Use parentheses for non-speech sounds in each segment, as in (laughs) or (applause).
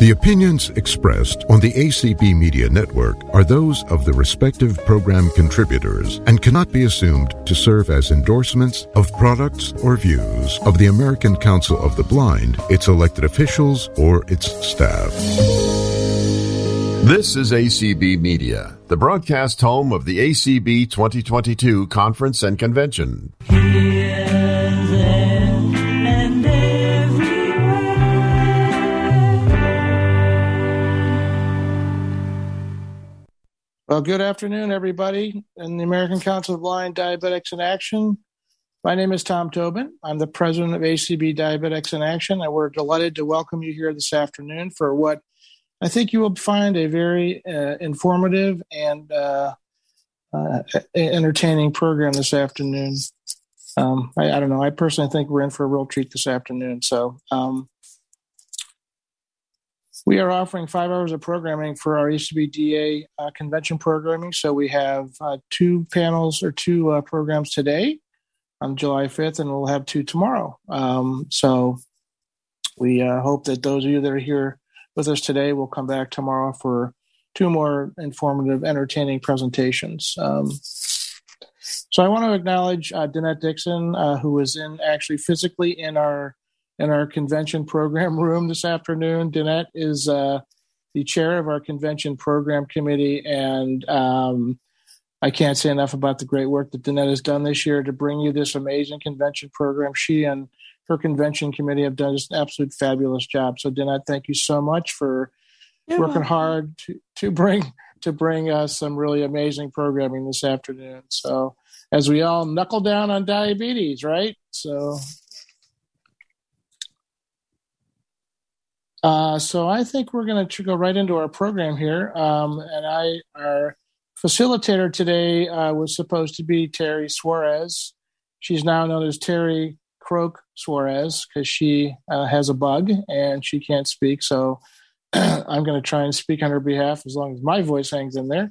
The opinions expressed on the ACB Media Network are those of the respective program contributors and cannot be assumed to serve as endorsements of products or views of the American Council of the Blind, its elected officials, or its staff. This is ACB Media, the broadcast home of the ACB 2022 Conference and Convention. Well, good afternoon, everybody, in the American Council of Blind Diabetics in Action. My name is Tom Tobin. I'm the president of ACB Diabetics in Action, and we're delighted to welcome you here this afternoon for what I think you will find a very uh, informative and uh, uh, entertaining program this afternoon. Um, I, I, don't know. I personally think we're in for a real treat this afternoon. So, um, we are offering five hours of programming for our ACBDA uh, convention programming. So we have uh, two panels or two uh, programs today on July 5th, and we'll have two tomorrow. Um, so we uh, hope that those of you that are here with us today will come back tomorrow for two more informative, entertaining presentations. Um, so I want to acknowledge uh, Danette Dixon, uh, who was in actually physically in our in our convention program room this afternoon. Danette is uh, the chair of our convention program committee, and um, I can't say enough about the great work that Danette has done this year to bring you this amazing convention program. She and her convention committee have done just an absolute fabulous job. So, Danette, thank you so much for You're working welcome. hard to, to bring to bring us some really amazing programming this afternoon. So, as we all knuckle down on diabetes, right? So, Uh, so I think we're going to go right into our program here. Um, and I, our facilitator today uh, was supposed to be Terry Suarez. She's now known as Terry Croak Suarez because she uh, has a bug and she can't speak. So (clears throat) I'm going to try and speak on her behalf as long as my voice hangs in there.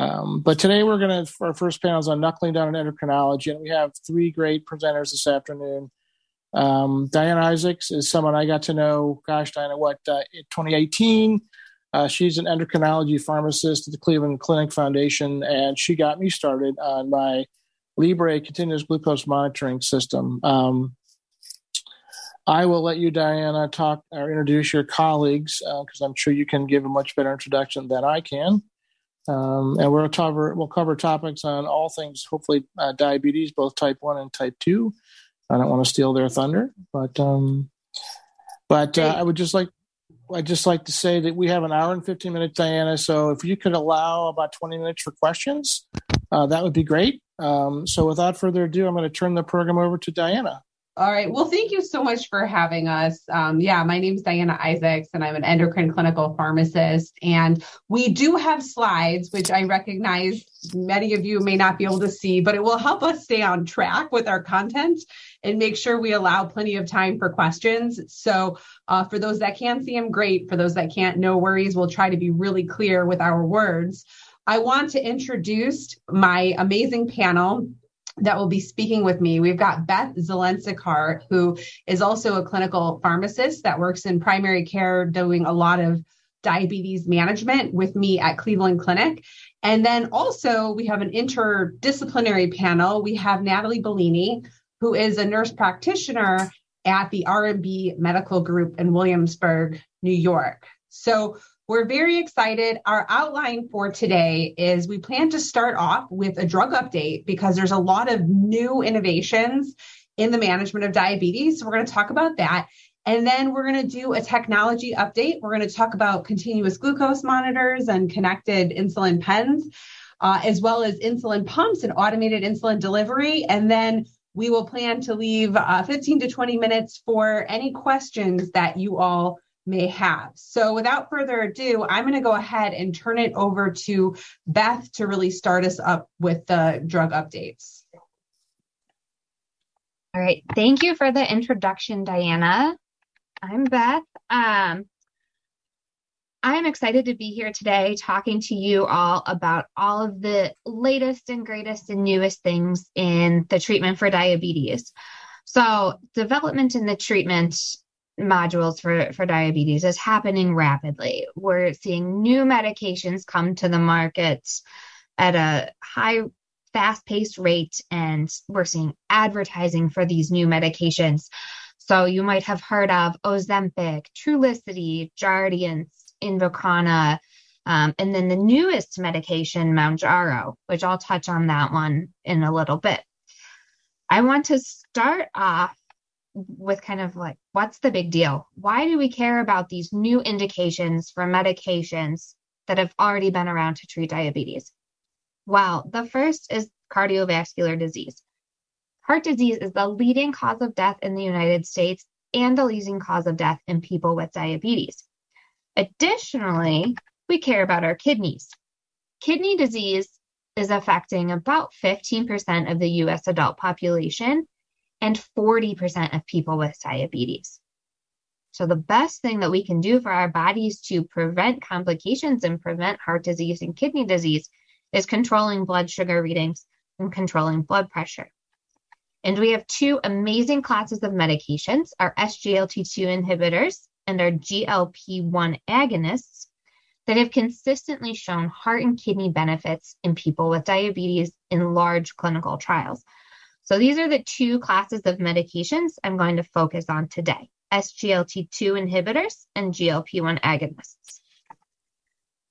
Um, but today we're going to, our first panel is on knuckling down on endocrinology. And we have three great presenters this afternoon. Um, Diana Isaacs is someone I got to know, gosh, Diana, what, uh, 2018. Uh, she's an endocrinology pharmacist at the Cleveland Clinic Foundation, and she got me started on my Libre continuous glucose monitoring system. Um, I will let you, Diana, talk or introduce your colleagues because uh, I'm sure you can give a much better introduction than I can. Um, and we'll cover we'll cover topics on all things, hopefully uh, diabetes, both type one and type two, I don't want to steal their thunder, but um, but uh, I would just like I'd just like to say that we have an hour and 15 minutes, Diana. So if you could allow about 20 minutes for questions, uh, that would be great. Um, so without further ado, I'm going to turn the program over to Diana. All right. Well, thank you so much for having us. Um, yeah, my name is Diana Isaacs, and I'm an endocrine clinical pharmacist. And we do have slides, which I recognize many of you may not be able to see, but it will help us stay on track with our content and make sure we allow plenty of time for questions. So, uh, for those that can see them, great. For those that can't, no worries. We'll try to be really clear with our words. I want to introduce my amazing panel that will be speaking with me. We've got Beth Zeleznikar, who is also a clinical pharmacist that works in primary care, doing a lot of diabetes management with me at Cleveland Clinic. And then also we have an interdisciplinary panel. We have Natalie Bellini, who is a nurse practitioner at the R&B Medical Group in Williamsville, New York. So we're very excited. Our outline for today is we plan to start off with a drug update because there's a lot of new innovations in the management of diabetes. So we're going to talk about that. And then we're going to do a technology update. We're going to talk about continuous glucose monitors and connected insulin pens, uh, as well as insulin pumps and automated insulin delivery. And then we will plan to leave uh, 15 to 20 minutes for any questions that you all may have. So without further ado, I'm going to go ahead and turn it over to Beth to really start us up with the drug updates. All right. Thank you for the introduction, Diana. I'm Beth. Um, I'm excited to be here today talking to you all about all of the latest and greatest and newest things in the treatment for diabetes. So, development in the treatment modules for, for diabetes is happening rapidly. We're seeing new medications come to the market at a high, fast paced rate, and we're seeing advertising for these new medications. So you might have heard of Ozempic, Trulicity, Jardiance, Invokana, um, and then the newest medication, Mounjaro, which I'll touch on that one in a little bit. I want to start off with kind of like, what's the big deal? Why do we care about these new indications for medications that have already been around to treat diabetes? Well, the first is cardiovascular disease. Heart disease is the leading cause of death in the United States and the leading cause of death in people with diabetes. Additionally, we care about our kidneys. Kidney disease is affecting about 15% of the US adult population and 40% of people with diabetes. So, the best thing that we can do for our bodies to prevent complications and prevent heart disease and kidney disease is controlling blood sugar readings and controlling blood pressure. And we have two amazing classes of medications our SGLT2 inhibitors and our GLP 1 agonists that have consistently shown heart and kidney benefits in people with diabetes in large clinical trials. So these are the two classes of medications I'm going to focus on today SGLT2 inhibitors and GLP 1 agonists.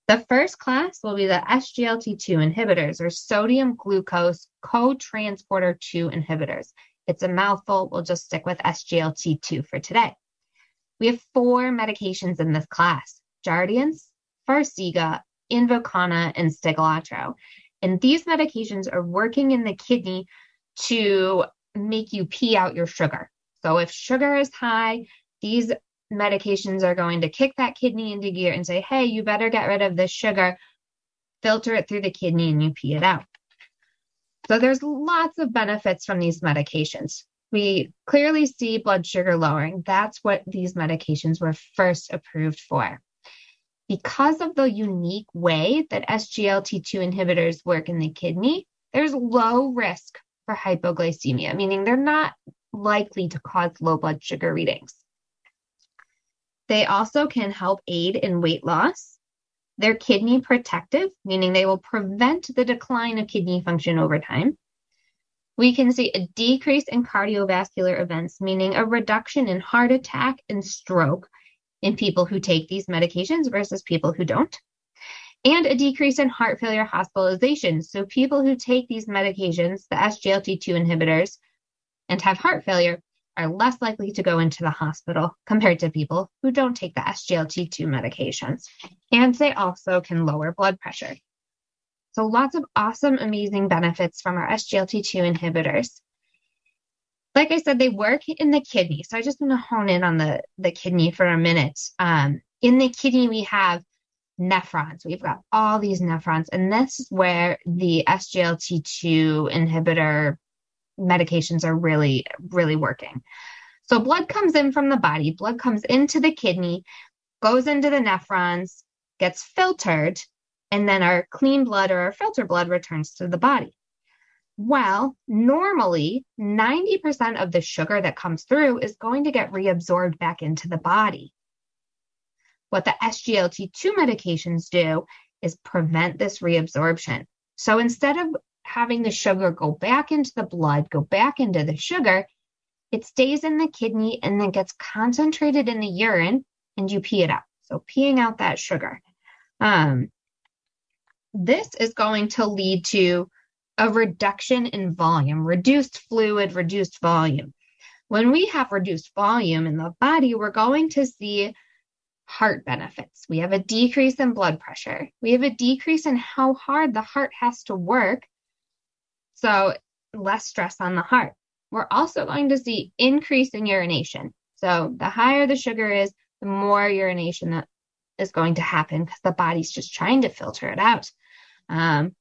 The first class will be the SGLT2 inhibitors or sodium glucose co-transporter 2 inhibitors. It's a mouthful. We'll just stick with SGLT2 for today. We have four medications in this class Jardiance, Farxiga, Invokana, and Steglatro. And these medications are working in the kidney to make you pee out your sugar. So if sugar is high, these medications are going to kick that kidney into gear and say, hey, you better get rid of this sugar, filter it through the kidney, and you pee it out. So there's lots of benefits from these medications. We clearly see blood sugar lowering. That's what these medications were first approved for. Because of the unique way that SGLT2 inhibitors work in the kidney, there's low risk for hypoglycemia, meaning they're not likely to cause low blood sugar readings. They also can help aid in weight loss. They're kidney protective, meaning they will prevent the decline of kidney function over time. We can see a decrease in cardiovascular events, meaning a reduction in heart attack and stroke in people who take these medications versus people who don't, and a decrease in heart failure hospitalizations. So, people who take these medications, the SGLT2 inhibitors, and have heart failure are less likely to go into the hospital compared to people who don't take the SGLT2 medications. And they also can lower blood pressure. So, lots of awesome, amazing benefits from our SGLT2 inhibitors like I said, they work in the kidney. So I just want to hone in on the, the kidney for a minute. Um, in the kidney, we have nephrons. We've got all these nephrons, and this is where the SGLT2 inhibitor medications are really, really working. So blood comes in from the body, blood comes into the kidney, goes into the nephrons, gets filtered, and then our clean blood or our filter blood returns to the body. Well, normally 90% of the sugar that comes through is going to get reabsorbed back into the body. What the SGLT2 medications do is prevent this reabsorption. So instead of having the sugar go back into the blood, go back into the sugar, it stays in the kidney and then gets concentrated in the urine and you pee it out. So peeing out that sugar. Um, this is going to lead to a reduction in volume, reduced fluid, reduced volume. When we have reduced volume in the body, we're going to see heart benefits. We have a decrease in blood pressure. We have a decrease in how hard the heart has to work. So, less stress on the heart. We're also going to see increase in urination. So, the higher the sugar is, the more urination that is going to happen because the body's just trying to filter it out. Um,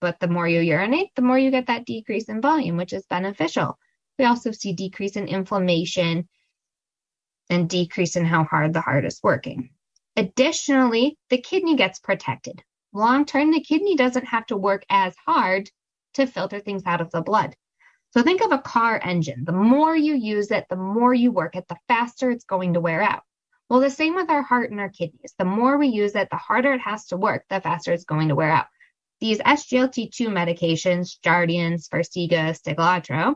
but the more you urinate, the more you get that decrease in volume, which is beneficial. We also see decrease in inflammation and decrease in how hard the heart is working. Additionally, the kidney gets protected. Long term, the kidney doesn't have to work as hard to filter things out of the blood. So think of a car engine. The more you use it, the more you work it, the faster it's going to wear out. Well, the same with our heart and our kidneys. The more we use it, the harder it has to work, the faster it's going to wear out. These SGLT2 medications, Jardiance, Farxiga, Steglatro,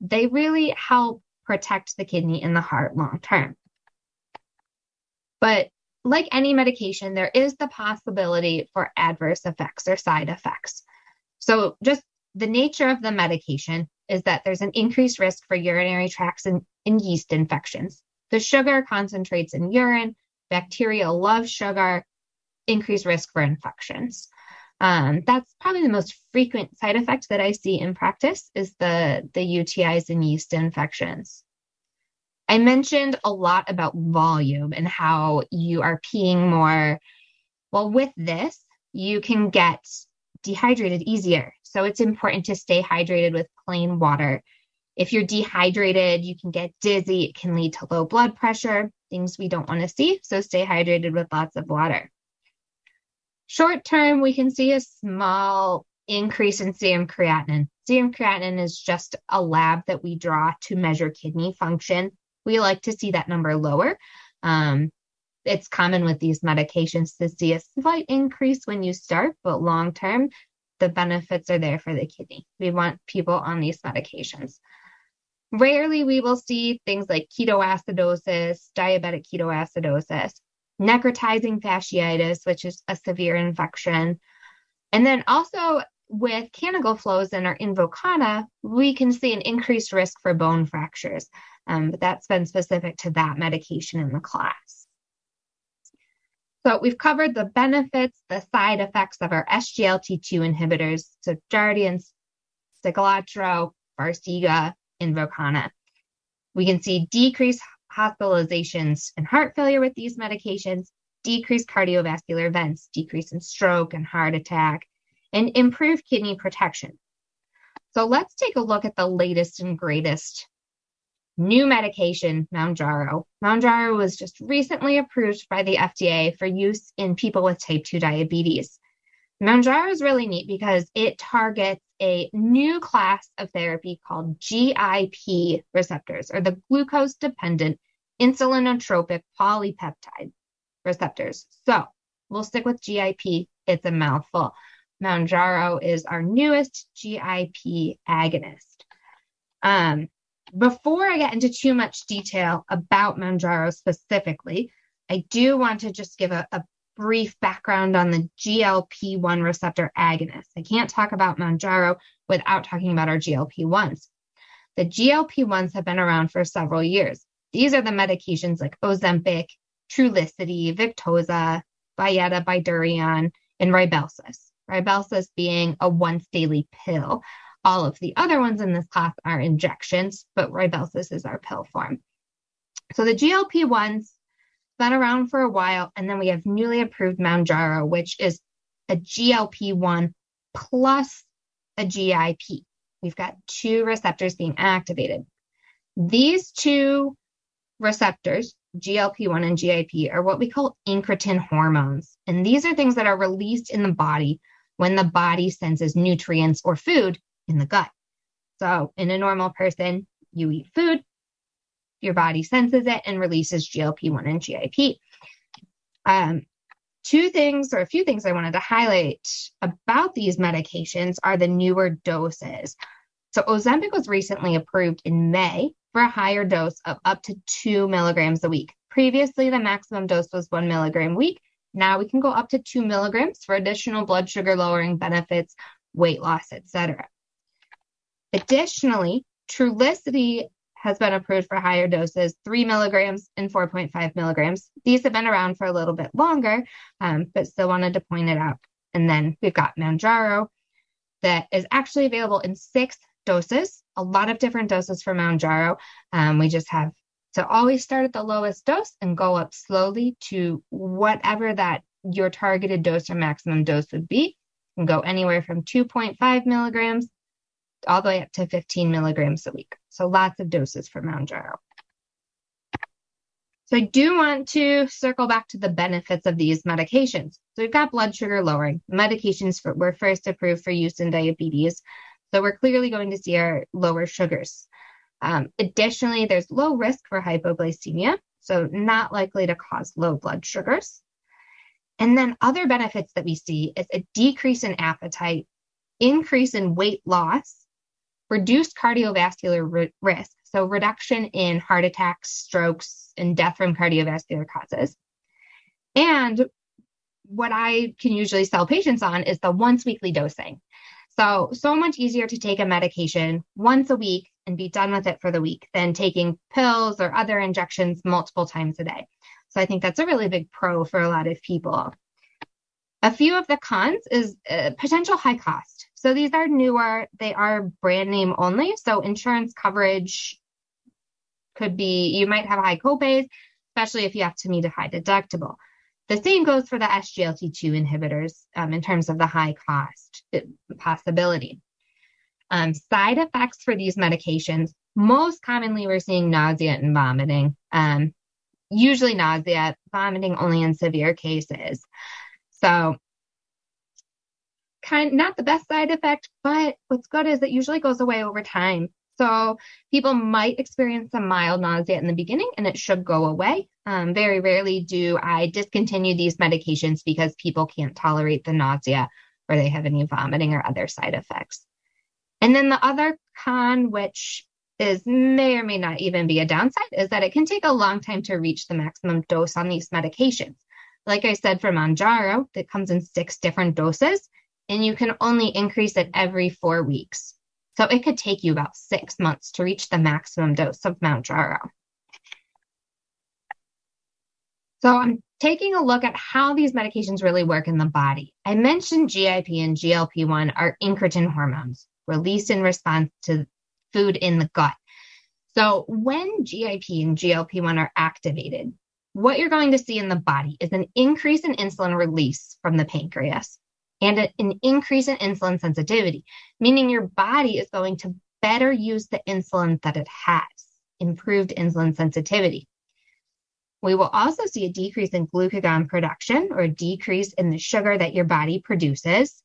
they really help protect the kidney and the heart long term. But like any medication, there is the possibility for adverse effects or side effects. So, just the nature of the medication is that there's an increased risk for urinary tracts and, and yeast infections. The sugar concentrates in urine, bacteria love sugar, increased risk for infections. Um, that's probably the most frequent side effect that I see in practice is the, the UTIs and yeast infections. I mentioned a lot about volume and how you are peeing more. Well, with this, you can get dehydrated easier. So it's important to stay hydrated with plain water. If you're dehydrated, you can get dizzy. It can lead to low blood pressure, things we don't want to see. So stay hydrated with lots of water. Short term, we can see a small increase in serum creatinine. Serum creatinine is just a lab that we draw to measure kidney function we like to see that number lower. Um, it's common with these medications to see a slight increase when you start, but long term, the benefits are there for the kidney. We want people on these medications. Rarely we will see things like ketoacidosis, diabetic ketoacidosis, necrotizing fasciitis, which is a severe infection. And then also with Canagliflozin our Invokana, we can see an increased risk for bone fractures. Um, but that's been specific to that medication in the class. So we've covered the benefits, the side effects of our SGLT2 inhibitors, so Jardiance, Steglatro, Farxiga, Invokana. We can see decreased hospitalizations and heart failure with these medications, decreased cardiovascular events, decrease in stroke and heart attack, and improved kidney protection. So let's take a look at the latest and greatest new medication, Mounjaro. Mounjaro was just recently approved by the FDA for use in people with type 2 diabetes. Mounjaro is really neat because it targets a new class of therapy called GIP receptors, or the glucose dependent insulinotropic polypeptide receptors. So we'll stick with GIP. It's a mouthful. Mounjaro is our newest GIP agonist. Um, before I get into too much detail about Mounjaro specifically, I do want to just give a, a brief background on the GLP 1 receptor agonist. I can't talk about Mounjaro without talking about our GLP 1s. The GLP 1s have been around for several years. These are the medications like Ozempic, Trulicity, Victoza, Byetta, Bydureon, and Rybelsus. Rybelsus being a once daily pill. All of the other ones in this class are injections, but Rybelsus is our pill form. So the GLP ones been around for a while, and then we have newly approved Mounjaro, which is a GLP one plus a GIP. We've got two receptors being activated. These two receptors, GLP 1 and GIP, are what we call incretin hormones. And these are things that are released in the body when the body senses nutrients or food in the gut. So, in a normal person, you eat food, your body senses it and releases GLP 1 and GIP. Um, two things, or a few things I wanted to highlight about these medications are the newer doses. So, Ozempic was recently approved in May for a higher dose of up to two milligrams a week. Previously, the maximum dose was one milligram a week. Now we can go up to two milligrams for additional blood sugar lowering benefits, weight loss, etc. Additionally, Trulicity has been approved for higher doses, three milligrams and 4.5 milligrams. These have been around for a little bit longer, um, but still wanted to point it out. And then we've got Mounjaro that is actually available in six doses, a lot of different doses for Mounjaro. Um, we just have so always start at the lowest dose and go up slowly to whatever that your targeted dose or maximum dose would be. And go anywhere from 2.5 milligrams all the way up to 15 milligrams a week. So lots of doses for Mounjaro. So I do want to circle back to the benefits of these medications. So we've got blood sugar lowering. Medications for, were first approved for use in diabetes. So we're clearly going to see our lower sugars. Um, additionally, there's low risk for hypoglycemia, so not likely to cause low blood sugars. And then other benefits that we see is a decrease in appetite, increase in weight loss, reduced cardiovascular risk, so reduction in heart attacks, strokes, and death from cardiovascular causes. And what I can usually sell patients on is the once weekly dosing. So, so much easier to take a medication once a week and be done with it for the week than taking pills or other injections multiple times a day. So, I think that's a really big pro for a lot of people. A few of the cons is uh, potential high cost. So, these are newer, they are brand name only. So, insurance coverage could be, you might have high copays, especially if you have to meet a high deductible. The same goes for the SGLT2 inhibitors um, in terms of the high cost uh, possibility. Um, side effects for these medications, most commonly we're seeing nausea and vomiting. Um, usually nausea, vomiting only in severe cases. So kind not the best side effect, but what's good is it usually goes away over time. So people might experience some mild nausea in the beginning and it should go away. Um, very rarely do I discontinue these medications because people can't tolerate the nausea or they have any vomiting or other side effects. And then the other con, which is may or may not even be a downside, is that it can take a long time to reach the maximum dose on these medications. Like I said for Mounjaro, that comes in six different doses, and you can only increase it every four weeks. So it could take you about six months to reach the maximum dose of Mount Mounjaro. So I'm taking a look at how these medications really work in the body. I mentioned GIP and GLP-1 are incretin hormones released in response to food in the gut. So when GIP and GLP-1 are activated, what you're going to see in the body is an increase in insulin release from the pancreas and an increase in insulin sensitivity, meaning your body is going to better use the insulin that it has, improved insulin sensitivity. We will also see a decrease in glucagon production or a decrease in the sugar that your body produces,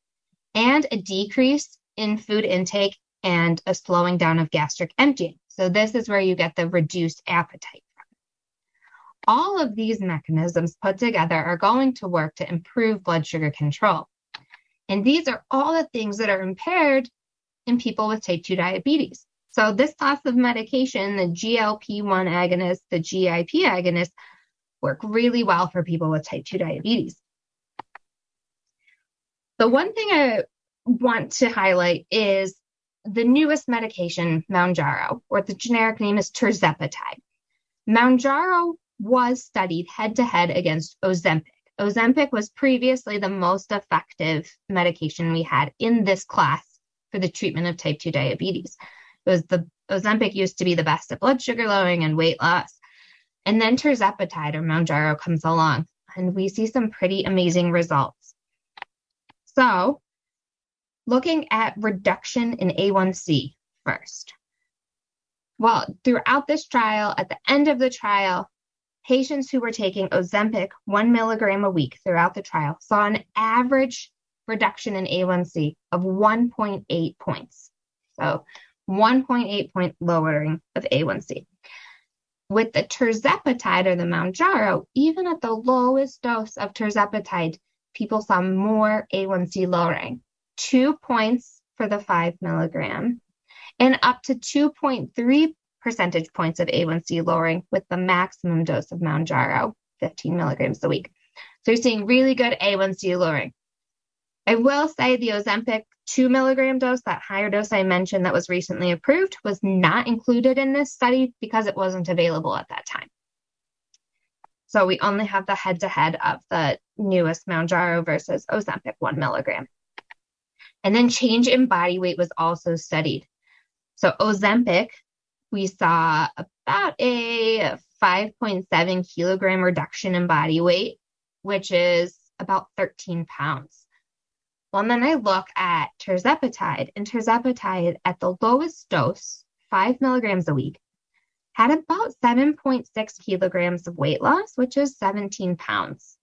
and a decrease in food intake and a slowing down of gastric emptying. So, this is where you get the reduced appetite. All of these mechanisms put together are going to work to improve blood sugar control. And these are all the things that are impaired in people with type 2 diabetes. So this class of medication, the GLP-1 agonist, the GIP agonist, work really well for people with type 2 diabetes. The one thing I want to highlight is the newest medication, Mounjaro, or the generic name is tirzepatide. Mounjaro was studied head to head against Ozempic. Ozempic was previously the most effective medication we had in this class for the treatment of type 2 diabetes. It was the Ozempic used to be the best at blood sugar lowering and weight loss. And then tirzepatide or Mounjaro comes along and we see some pretty amazing results. So, looking at reduction in A1C first. Well, throughout this trial, at the end of the trial, patients who were taking Ozempic one milligram a week throughout the trial saw an average reduction in A1C of 1.8 points. So 1.8 point lowering of A1C. With the tirzepatide or the Mounjaro, even at the lowest dose of tirzepatide, people saw more A1C lowering, two points for the five milligram and up to 2.3 percentage points of A1C lowering with the maximum dose of Mounjaro, 15 milligrams a week. So you're seeing really good A1C lowering. I will say the Ozempic two milligram dose, that higher dose I mentioned that was recently approved, was not included in this study because it wasn't available at that time. So we only have the head to head of the newest Mounjaro versus Ozempic one milligram. And then change in body weight was also studied. So Ozempic we saw about a 5.7 kilogram reduction in body weight, which is about 13 pounds. Well, and then I look at tirzepatide, and tirzepatide at the lowest dose, five milligrams a week, had about 7.6 kilograms of weight loss, which is 17 pounds.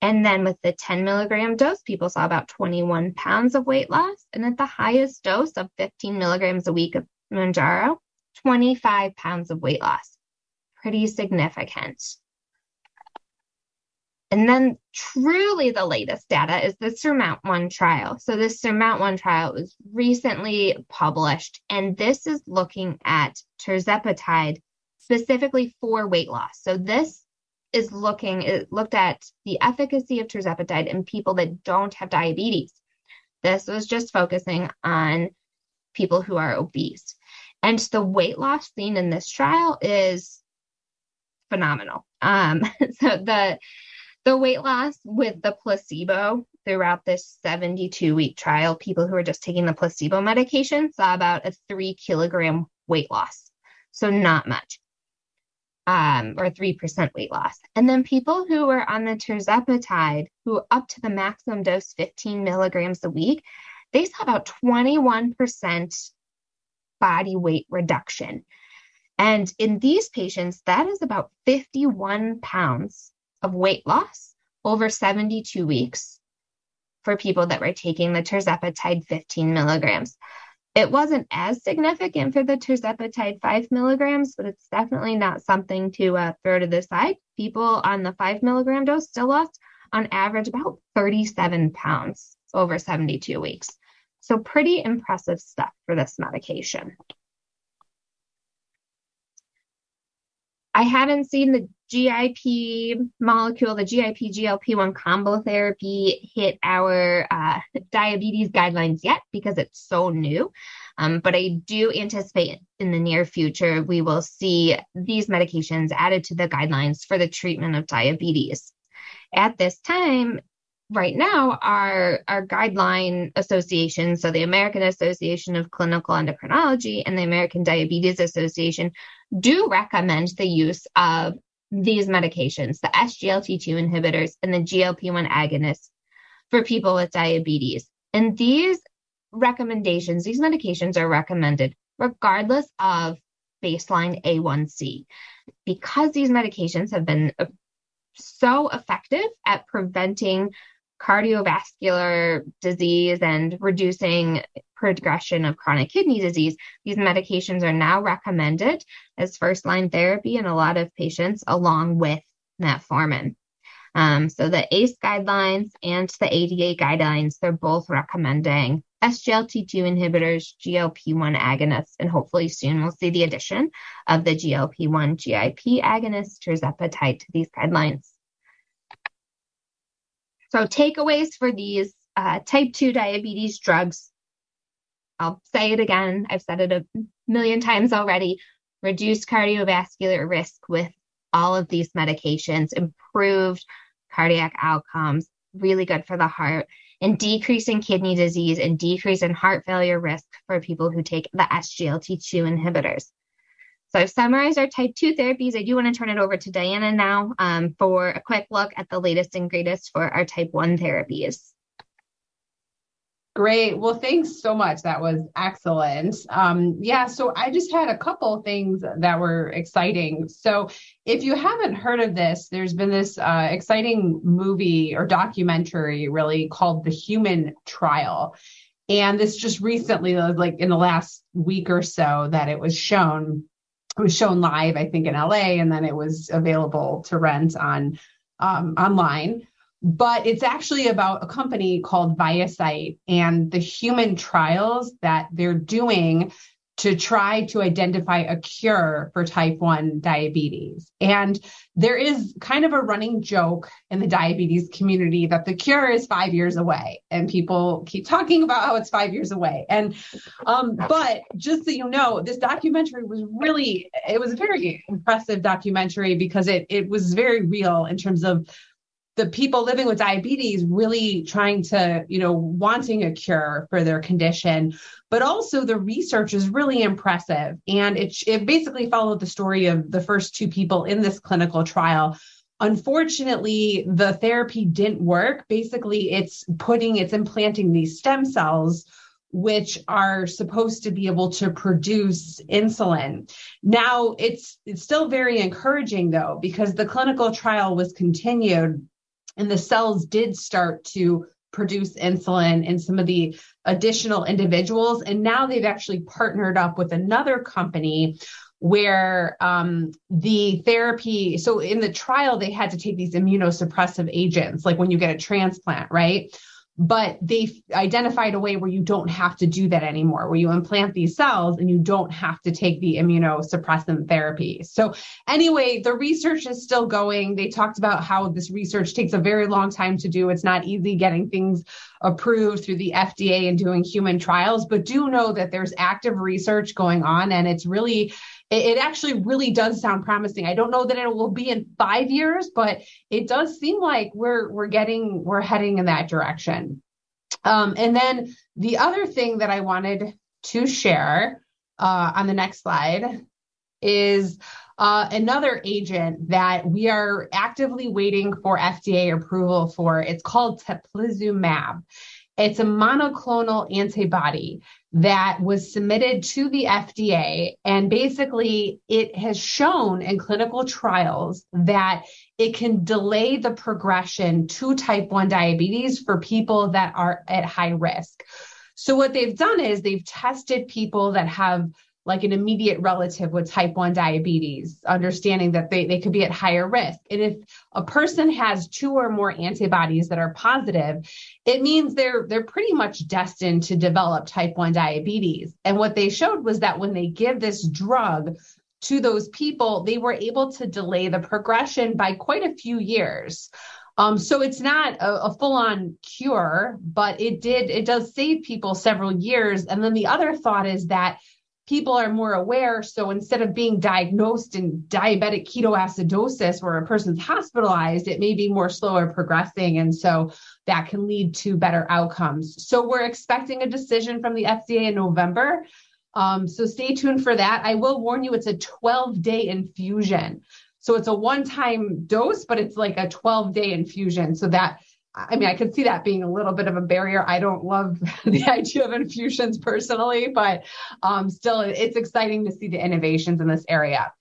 And then with the 10 milligram dose, people saw about 21 pounds of weight loss. And at the highest dose of 15 milligrams a week of Mounjaro, 25 pounds of weight loss. Pretty significant. And then truly the latest data is the Surmount 1 trial. So this Surmount 1 trial was recently published, and this is looking at tirzepatide specifically for weight loss. So this is looking it looked at the efficacy of tirzepatide in people that don't have diabetes. This was just focusing on people who are obese. And the weight loss seen in this trial is phenomenal. Um, (laughs) so the the weight loss with the placebo throughout this 72 week trial, people who are just taking the placebo medication saw about a three kilogram weight loss. So not much. Um, or 3% weight loss. And then people who were on the tirzepatide, who up to the maximum dose 15 milligrams a week, they saw about 21% body weight reduction. And in these patients, that is about 51 pounds of weight loss over 72 weeks for people that were taking the tirzepatide 15 milligrams. It wasn't as significant for the tirzepatide 5 milligrams, but it's definitely not something to uh, throw to the side. People on the 5 milligram dose still lost, on average, about 37 pounds over 72 weeks. So, pretty impressive stuff for this medication. I haven't seen the GIP molecule, the GIP GLP 1 combo therapy hit our uh, diabetes guidelines yet because it's so new. Um, but I do anticipate in the near future we will see these medications added to the guidelines for the treatment of diabetes. At this time, right now our our guideline associations so the american association of clinical endocrinology and the american diabetes association do recommend the use of these medications the sglt2 inhibitors and the glp-1 agonists for people with diabetes. And these recommendations these medications are recommended regardless of baseline a1c because these medications have been uh, so effective at preventing cardiovascular disease and reducing progression of chronic kidney disease, these medications are now recommended as first line therapy in a lot of patients, along with metformin. Um, so the ACE guidelines and the ADA guidelines, they're both recommending SGLT2 inhibitors, GLP1 agonists, and hopefully soon we'll see the addition of the GLP1 GIP agonist, tirzepatide, to these guidelines. So, takeaways for these uh, type 2 diabetes drugs I'll say it again, I've said it a million times already reduced cardiovascular risk with all of these medications, improved cardiac outcomes, really good for the heart, and decrease in kidney disease and decrease in heart failure risk for people who take the SGLT2 inhibitors. So I've summarized our type 2 therapies. I do want to turn it over to Diana now um, for a quick look at the latest and greatest for our type 1 therapies. Great. Well, thanks so much. That was excellent. Um, yeah, so I just had a couple things that were exciting. So, if you haven't heard of this, there's been this uh, exciting movie or documentary really called The Human Trial. And this just recently, like in the last week or so, that it was shown. It was shown live, I think, in LA, and then it was available to rent on um, online. But it's actually about a company called ViaCyte and the human trials that they're doing to try to identify a cure for type 1 diabetes. And there is kind of a running joke in the diabetes community that the cure is five years away. And people keep talking about how it's five years away. And, um, but just so you know, this documentary was really, it was a very impressive documentary because it, it was very real in terms of the people living with diabetes really trying to, you know, wanting a cure for their condition, but also the research is really impressive. And it, it basically followed the story of the first two people in this clinical trial. Unfortunately, the therapy didn't work. Basically, it's putting, it's implanting these stem cells which are supposed to be able to produce insulin. Now, it's it's still very encouraging though because the clinical trial was continued And the cells did start to produce insulin in some of the additional individuals. And now they've actually partnered up with another company where um, the therapy, so in the trial, they had to take these immunosuppressive agents, like when you get a transplant, right? But they identified a way where you don't have to do that anymore, where you implant these cells and you don't have to take the immunosuppressant therapy. So, anyway, the research is still going. They talked about how this research takes a very long time to do. It's not easy getting things approved through the FDA and doing human trials, but do know that there's active research going on and it's really it, actually really does sound promising. I don't know that it will be in five years, but it does seem like we're we're getting we're heading in that direction. Um, and then the other thing that I wanted to share uh, on the next slide is uh, another agent that we are actively waiting for FDA approval for. It's called teplizumab. It's a monoclonal antibody that was submitted to the FDA. And basically, it has shown in clinical trials that it can delay the progression to type 1 diabetes for people that are at high risk. So, what they've done is they've tested people that have like an immediate relative with type 1 diabetes, understanding that they, they could be at higher risk. And if a person has two or more antibodies that are positive, it means they're they're pretty much destined to develop type 1 diabetes. And what they showed was that when they give this drug to those people, they were able to delay the progression by quite a few years. Um, so it's not a, a full-on cure, but it did it does save people several years. And then the other thought is that people are more aware. So instead of being diagnosed in diabetic ketoacidosis where a person's hospitalized, it may be more slower progressing. And so that can lead to better outcomes. So we're expecting a decision from the FDA in November. Um, so stay tuned for that. I will warn you, it's a 12 day infusion. So it's a one time dose, but it's like a 12 day infusion. So that I mean, I could see that being a little bit of a barrier. I don't love (laughs) the idea of infusions personally, but um, still, it's exciting to see the innovations in this area.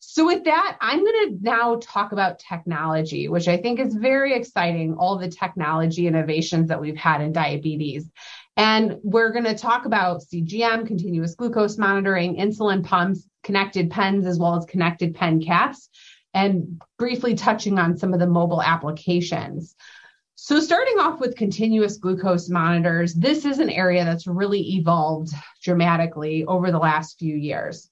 So, with that, I'm going to now talk about technology, which I think is very exciting, all the technology innovations that we've had in diabetes. And we're going to talk about CGM, continuous glucose monitoring, insulin pumps, connected pens, as well as connected pen caps, and briefly touching on some of the mobile applications. So, starting off with continuous glucose monitors, this is an area that's really evolved dramatically over the last few years.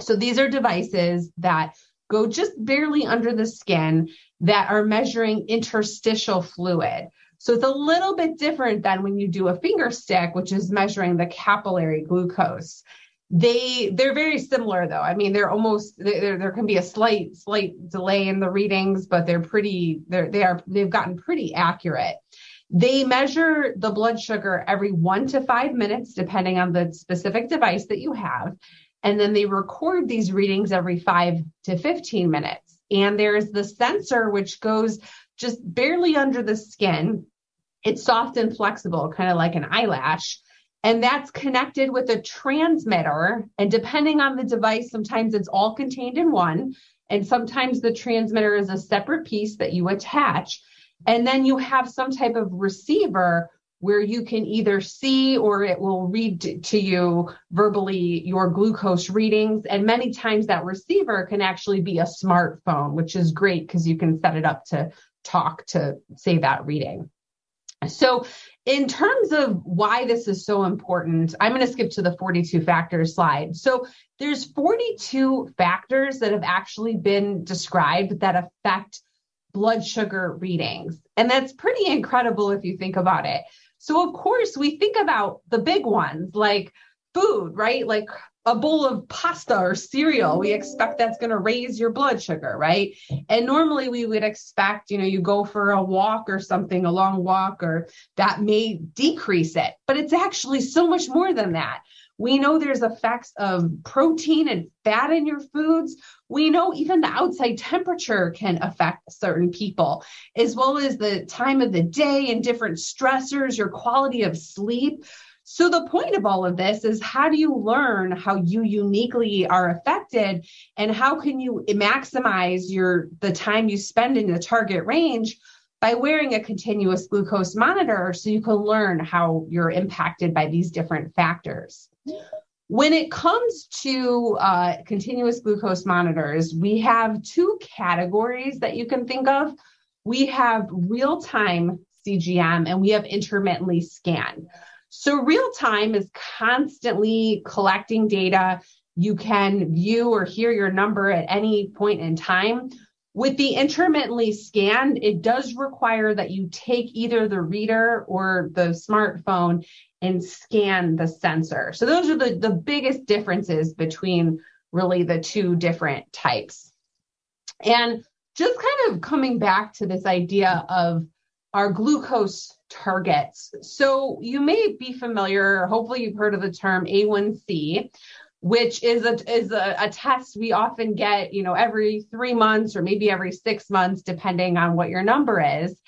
So, these are devices that go just barely under the skin that are measuring interstitial fluid. So, it's a little bit different than when you do a finger stick, which is measuring the capillary glucose they they're very similar though. I mean they're almost there there can be a slight slight delay in the readings but they're pretty they're they are they've gotten pretty accurate. They measure the blood sugar every one to five minutes depending on the specific device that you have. And then they record these readings every five to 15 minutes. And there's the sensor which goes just barely under the skin. It's soft and flexible kind of like an eyelash and that's connected with a transmitter. And depending on the device, sometimes it's all contained in one, and sometimes the transmitter is a separate piece that you attach. And then you have some type of receiver where you can either see or it will read to you verbally your glucose readings. And many times that receiver can actually be a smartphone, which is great because you can set it up to talk to say that reading. So in terms of why this is so important, I'm going to skip to the 42 factors slide. So there's 42 factors that have actually been described that affect blood sugar readings. And that's pretty incredible if you think about it. So of course, we think about the big ones like food, right? Like a bowl of pasta or cereal, we expect that's going to raise your blood sugar, right? And normally we would expect, you know, you go for a walk or something, a long walk, or that may decrease it, but it's actually so much more than that. We know there's effects of protein and fat in your foods. We know even the outside temperature can affect certain people, as well as the time of the day and different stressors, your quality of sleep. So the point of all of this is how do you learn how you uniquely are affected and how can you maximize your the time you spend in the target range by wearing a continuous glucose monitor so you can learn how you're impacted by these different factors. When it comes to uh, continuous glucose monitors, we have two categories that you can think of. We have real time CGM and we have intermittently scan. So, real time is constantly collecting data. You can view or hear your number at any point in time. With the intermittently scanned, it does require that you take either the reader or the smartphone and scan the sensor. So those are the, the biggest differences between really the two different types. And just kind of coming back to this idea of our glucose targets. So you may be familiar, hopefully you've heard of the term A1C, which is a is a, a, test we often get, you know, every three months or maybe every six months, depending on what your number is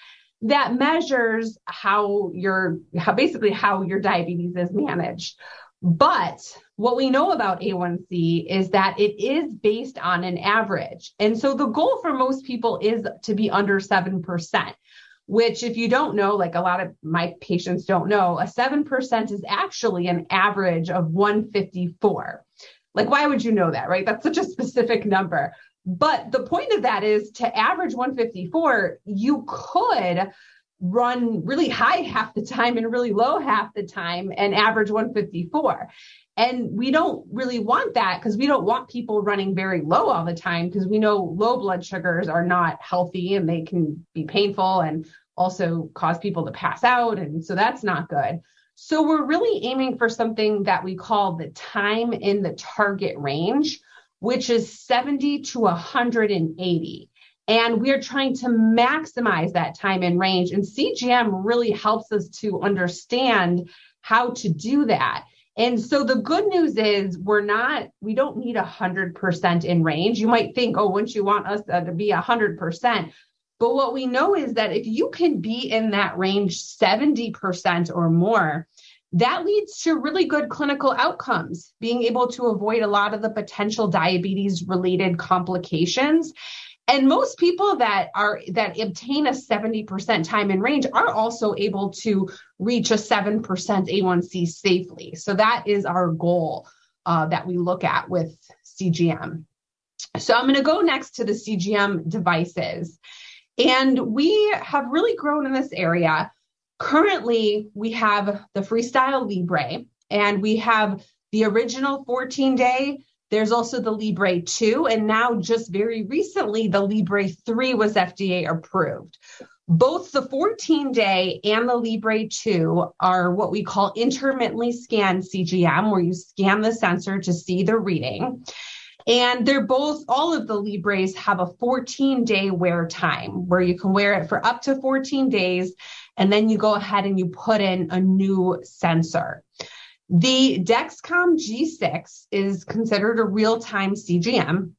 that measures how your how basically how your diabetes is managed. But what we know about A1C is that it is based on an average. And so the goal for most people is to be under 7%, which, if you don't know, like a lot of my patients don't know, a 7% is actually an average of 154. Like, why would you know that, right? That's such a specific number. But the point of that is to average 154, you could run really high (laughs) half the time and really low half the time and average 154. And we don't really want that because we don't want people running very low all the time because we know low blood sugars are not healthy and they can be painful and also cause people to pass out. And so that's not good. So we're really aiming for something that we call the time in the target range, which is 70 to 180. And we're trying to maximize that time in range. And CGM really helps us to understand how to do that. And so the good news is we're not, we don't need 100% in range. You might think, oh, wouldn't you want us to be 100%? But what we know is that if you can be in that range 70% or more, that leads to really good clinical outcomes, being able to avoid a lot of the potential diabetes related complications. And most people that are that obtain a 70% time in range are also able to reach a 7% A1C safely. So that is our goal uh, that we look at with CGM. So I'm going to go next to the CGM devices. And we have really grown in this area Currently, we have the Freestyle Libre and we have the original 14 day. There's also the Libre 2, and now just very recently, the Libre 3 was FDA approved. Both the 14 day and the Libre 2 are what we call intermittently scanned CGM, where you scan the sensor to see the reading. And they're both, all of the Libres have a 14 day wear time where you can wear it for up to 14 days and then you go ahead and you put in a new sensor. The Dexcom G6 is considered a real time CGM.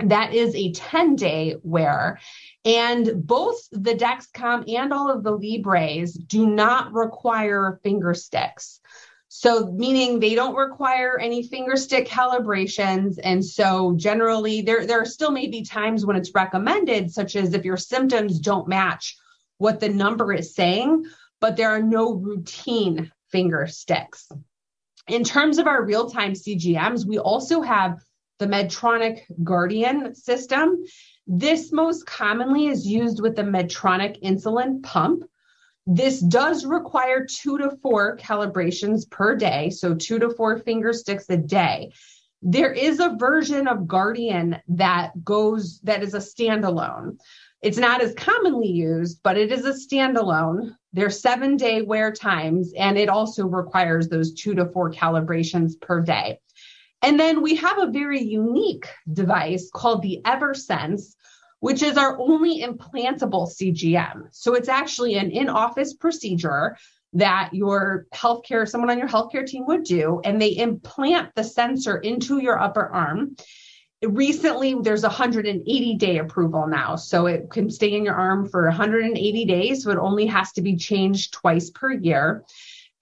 That is a 10 day wear. And both the Dexcom and all of the Libres do not require finger sticks. So, meaning they don't require any finger stick calibrations. And so, generally, there, there are still maybe times when it's recommended, such as if your symptoms don't match what the number is saying, but there are no routine finger sticks. In terms of our real time CGMs, we also have the Medtronic Guardian system. This most commonly is used with the Medtronic insulin pump. This does require two to four calibrations per day, so two to four finger sticks a day. There is a version of Guardian that goes that is a standalone. It's not as commonly used, but it is a standalone. There's seven day wear times, and it also requires those two to four calibrations per day. And then we have a very unique device called the Eversense, which is our only implantable CGM. So it's actually an in office procedure that your healthcare, someone on your healthcare team would do, and they implant the sensor into your upper arm recently there's a 180 day approval now so it can stay in your arm for 180 days so it only has to be changed twice per year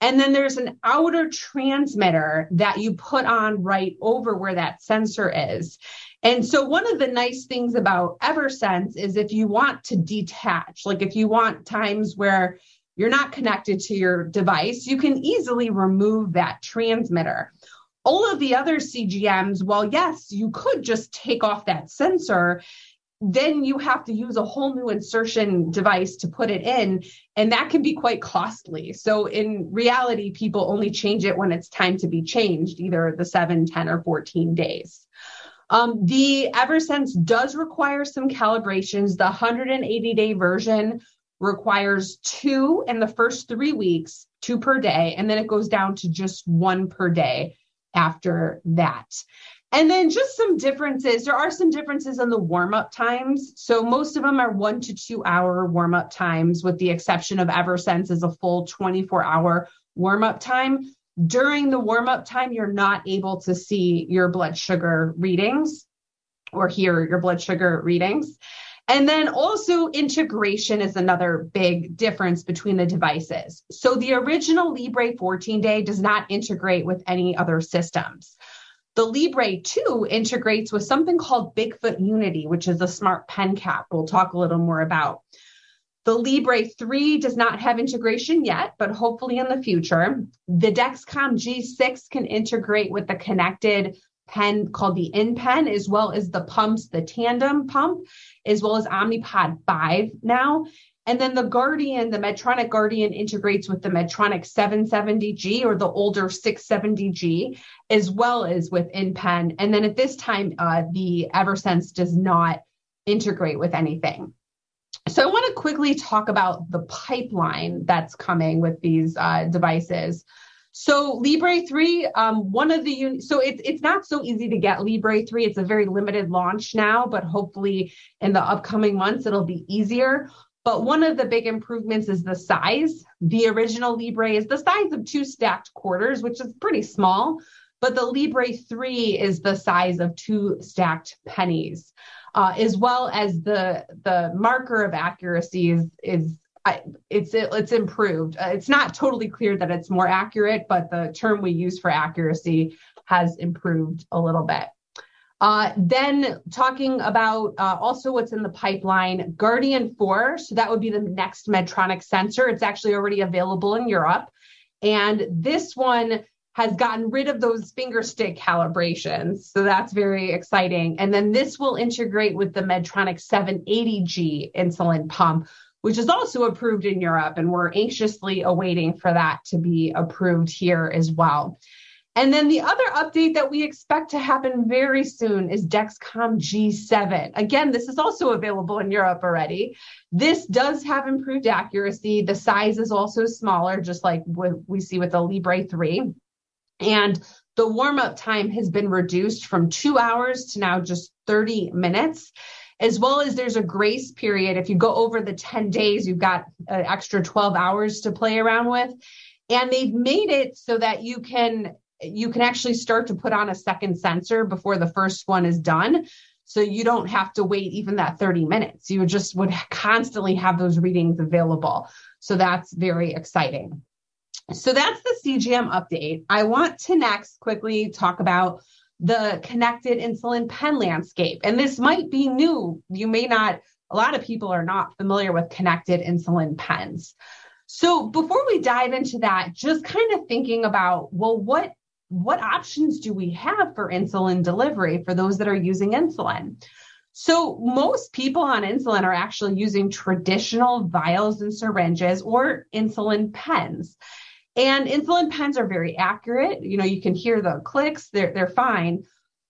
and then there's an outer transmitter that you put on right over where that sensor is And so, one of the nice things about Eversense is if you want to detach, like if you want times where you're not connected to your device, you can easily remove that transmitter. All of the other CGMs, well, yes, you could just take off that sensor. Then you have to use a whole new insertion device to put it in, and that can be quite costly. So, in reality, people only change it when it's time to be changed, either the 7, 10, or 14 days. Um, the Eversense does require some calibrations. The 180 day version requires two in the first three weeks, two per day, and then it goes down to just one per day after that. And then just some differences. There are some differences in the warm up times. So most of them are one to two hour warm up times, with the exception of Eversense is a full 24 hour warm up time during the warm up time, you're not able to see your blood sugar readings or hear your blood sugar readings. And then also integration is another big difference between the devices. So the original Libre 14 day does not integrate with any other systems. The Libre 2 integrates with something called Bigfoot Unity, which is a smart pen cap we'll talk a little more about. The Libre 3 does not have integration yet, but hopefully in the future. The Dexcom G6 can integrate with the connected pen called the InPen, as well as the pumps, the tandem pump, as well as Omnipod 5 now. And then the Guardian, the Medtronic Guardian integrates with the Medtronic 770G or the older 670G, as well as with InPen. And then at this time, uh, the Eversense does not integrate with anything. So I want to quickly talk about the pipeline that's coming with these uh, devices. So Libre 3, um, one of the un- so it's it's not so easy to get Libre 3. It's a very limited launch now, but hopefully in the upcoming months it'll be easier. But one of the big improvements is the size. The original Libre is the size of two stacked quarters, which is pretty small, but the Libre 3 is the size of two stacked pennies uh, as well as the the marker of accuracy is is I, it's it, it's improved. Uh, it's not totally clear that it's more accurate, but the term we use for accuracy has improved a little bit. Uh, then talking about uh, also what's in the pipeline, Guardian 4. So that would be the next Medtronic sensor. It's actually already available in Europe. And this one has gotten rid of those finger stick calibrations. So that's very exciting. And then this will integrate with the Medtronic 780G insulin pump, which is also approved in Europe. And we're anxiously awaiting for that to be approved here as well. And then the other update that we expect to happen very soon is Dexcom G7. Again, this is also available in Europe already. This does have improved accuracy. The size is also smaller, just like what we see with the Libre 3. And the warm up time has been reduced from two hours to now just 30 minutes. As well as there's a grace period. If you go over the 10 days, you've got an extra 12 hours to play around with. And they've made it so that you can you can actually start to put on a second sensor before the first one is done. So you don't have to wait even that 30 minutes. You just would constantly have those readings available. So that's very exciting. So that's the CGM update. I want to next quickly talk about the connected insulin pen landscape. And this might be new. You may not, a lot of people are not familiar with connected insulin pens. So before we dive into that, just kind of thinking about, well, what what options do we have for insulin delivery for those that are using insulin? So most people on insulin are actually using traditional vials and syringes or insulin pens. And insulin pens are very accurate. You know, you can hear the clicks, they're, they're fine,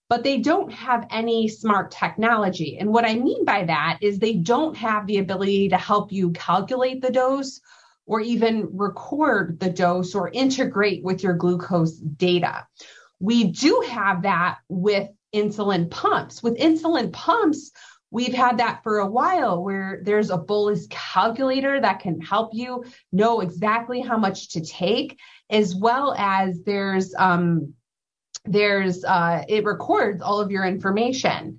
but they don't have any smart technology. And what I mean by that is they don't have the ability to help you calculate the dose or even record the dose or integrate with your glucose data. We do have that with insulin pumps. With insulin pumps, We've had that for a while where there's a bolus calculator that can help you know exactly how much to take, as well as there's um, there's uh, it records all of your information.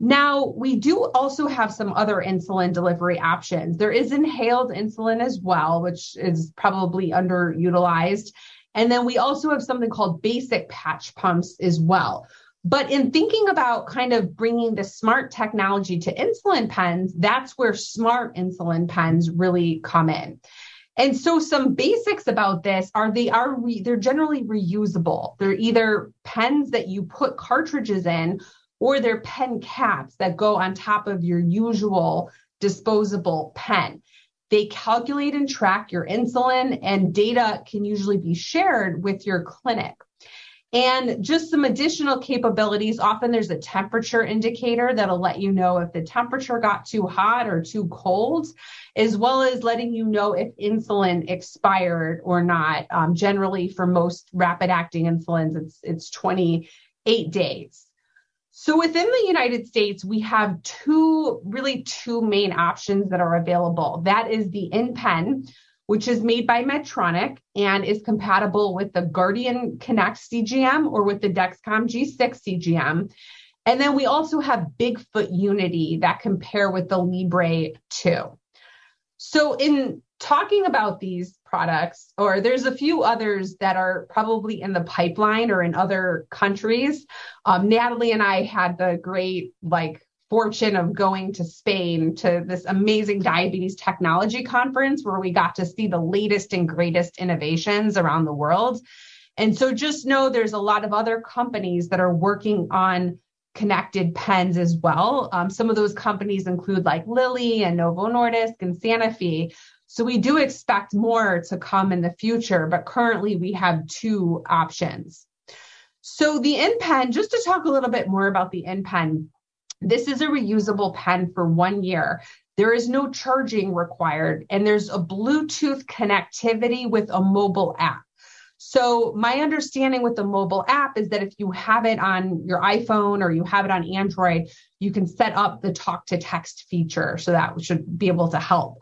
Now, we do also have some other insulin delivery options. There is inhaled insulin as well, which is probably underutilized. And then we also have something called basic patch pumps as well. But in thinking about kind of bringing the smart technology to insulin pens, that's where smart insulin pens really come in. And so some basics about this are they are re- they're generally reusable. They're either pens that you put cartridges in or they're pen caps that go on top of your usual disposable pen. They calculate and track your insulin and data can usually be shared with your clinic. And just some additional capabilities. Often there's a temperature indicator that'll let you know if the temperature got too hot or too cold, as well as letting you know if insulin expired or not. Um, generally, for most rapid acting insulins, it's, it's 28 days. So within the United States, we have two, really two main options that are available. That is the InPen, which is made by Medtronic and is compatible with the Guardian Connect CGM or with the Dexcom G6 CGM. And then we also have Bigfoot Unity that compare with the Libre 2. So in talking about these products, or there's a few others that are probably in the pipeline or in other countries. Um, Natalie and I had the great like fortune of going to Spain to this amazing diabetes technology conference where we got to see the latest and greatest innovations around the world. And so just know there's a lot of other companies that are working on connected pens as well. Um, some of those companies include like Lilly and Novo Nordisk and Sanofi. So we do expect more to come in the future, but currently we have two options. So the InPen, just to talk a little bit more about the InPen, this is a reusable pen for one year. There is no charging required, and there's a Bluetooth connectivity with a mobile app. So, my understanding with the mobile app is that if you have it on your iPhone or you have it on Android, you can set up the talk to text feature. So, that should be able to help.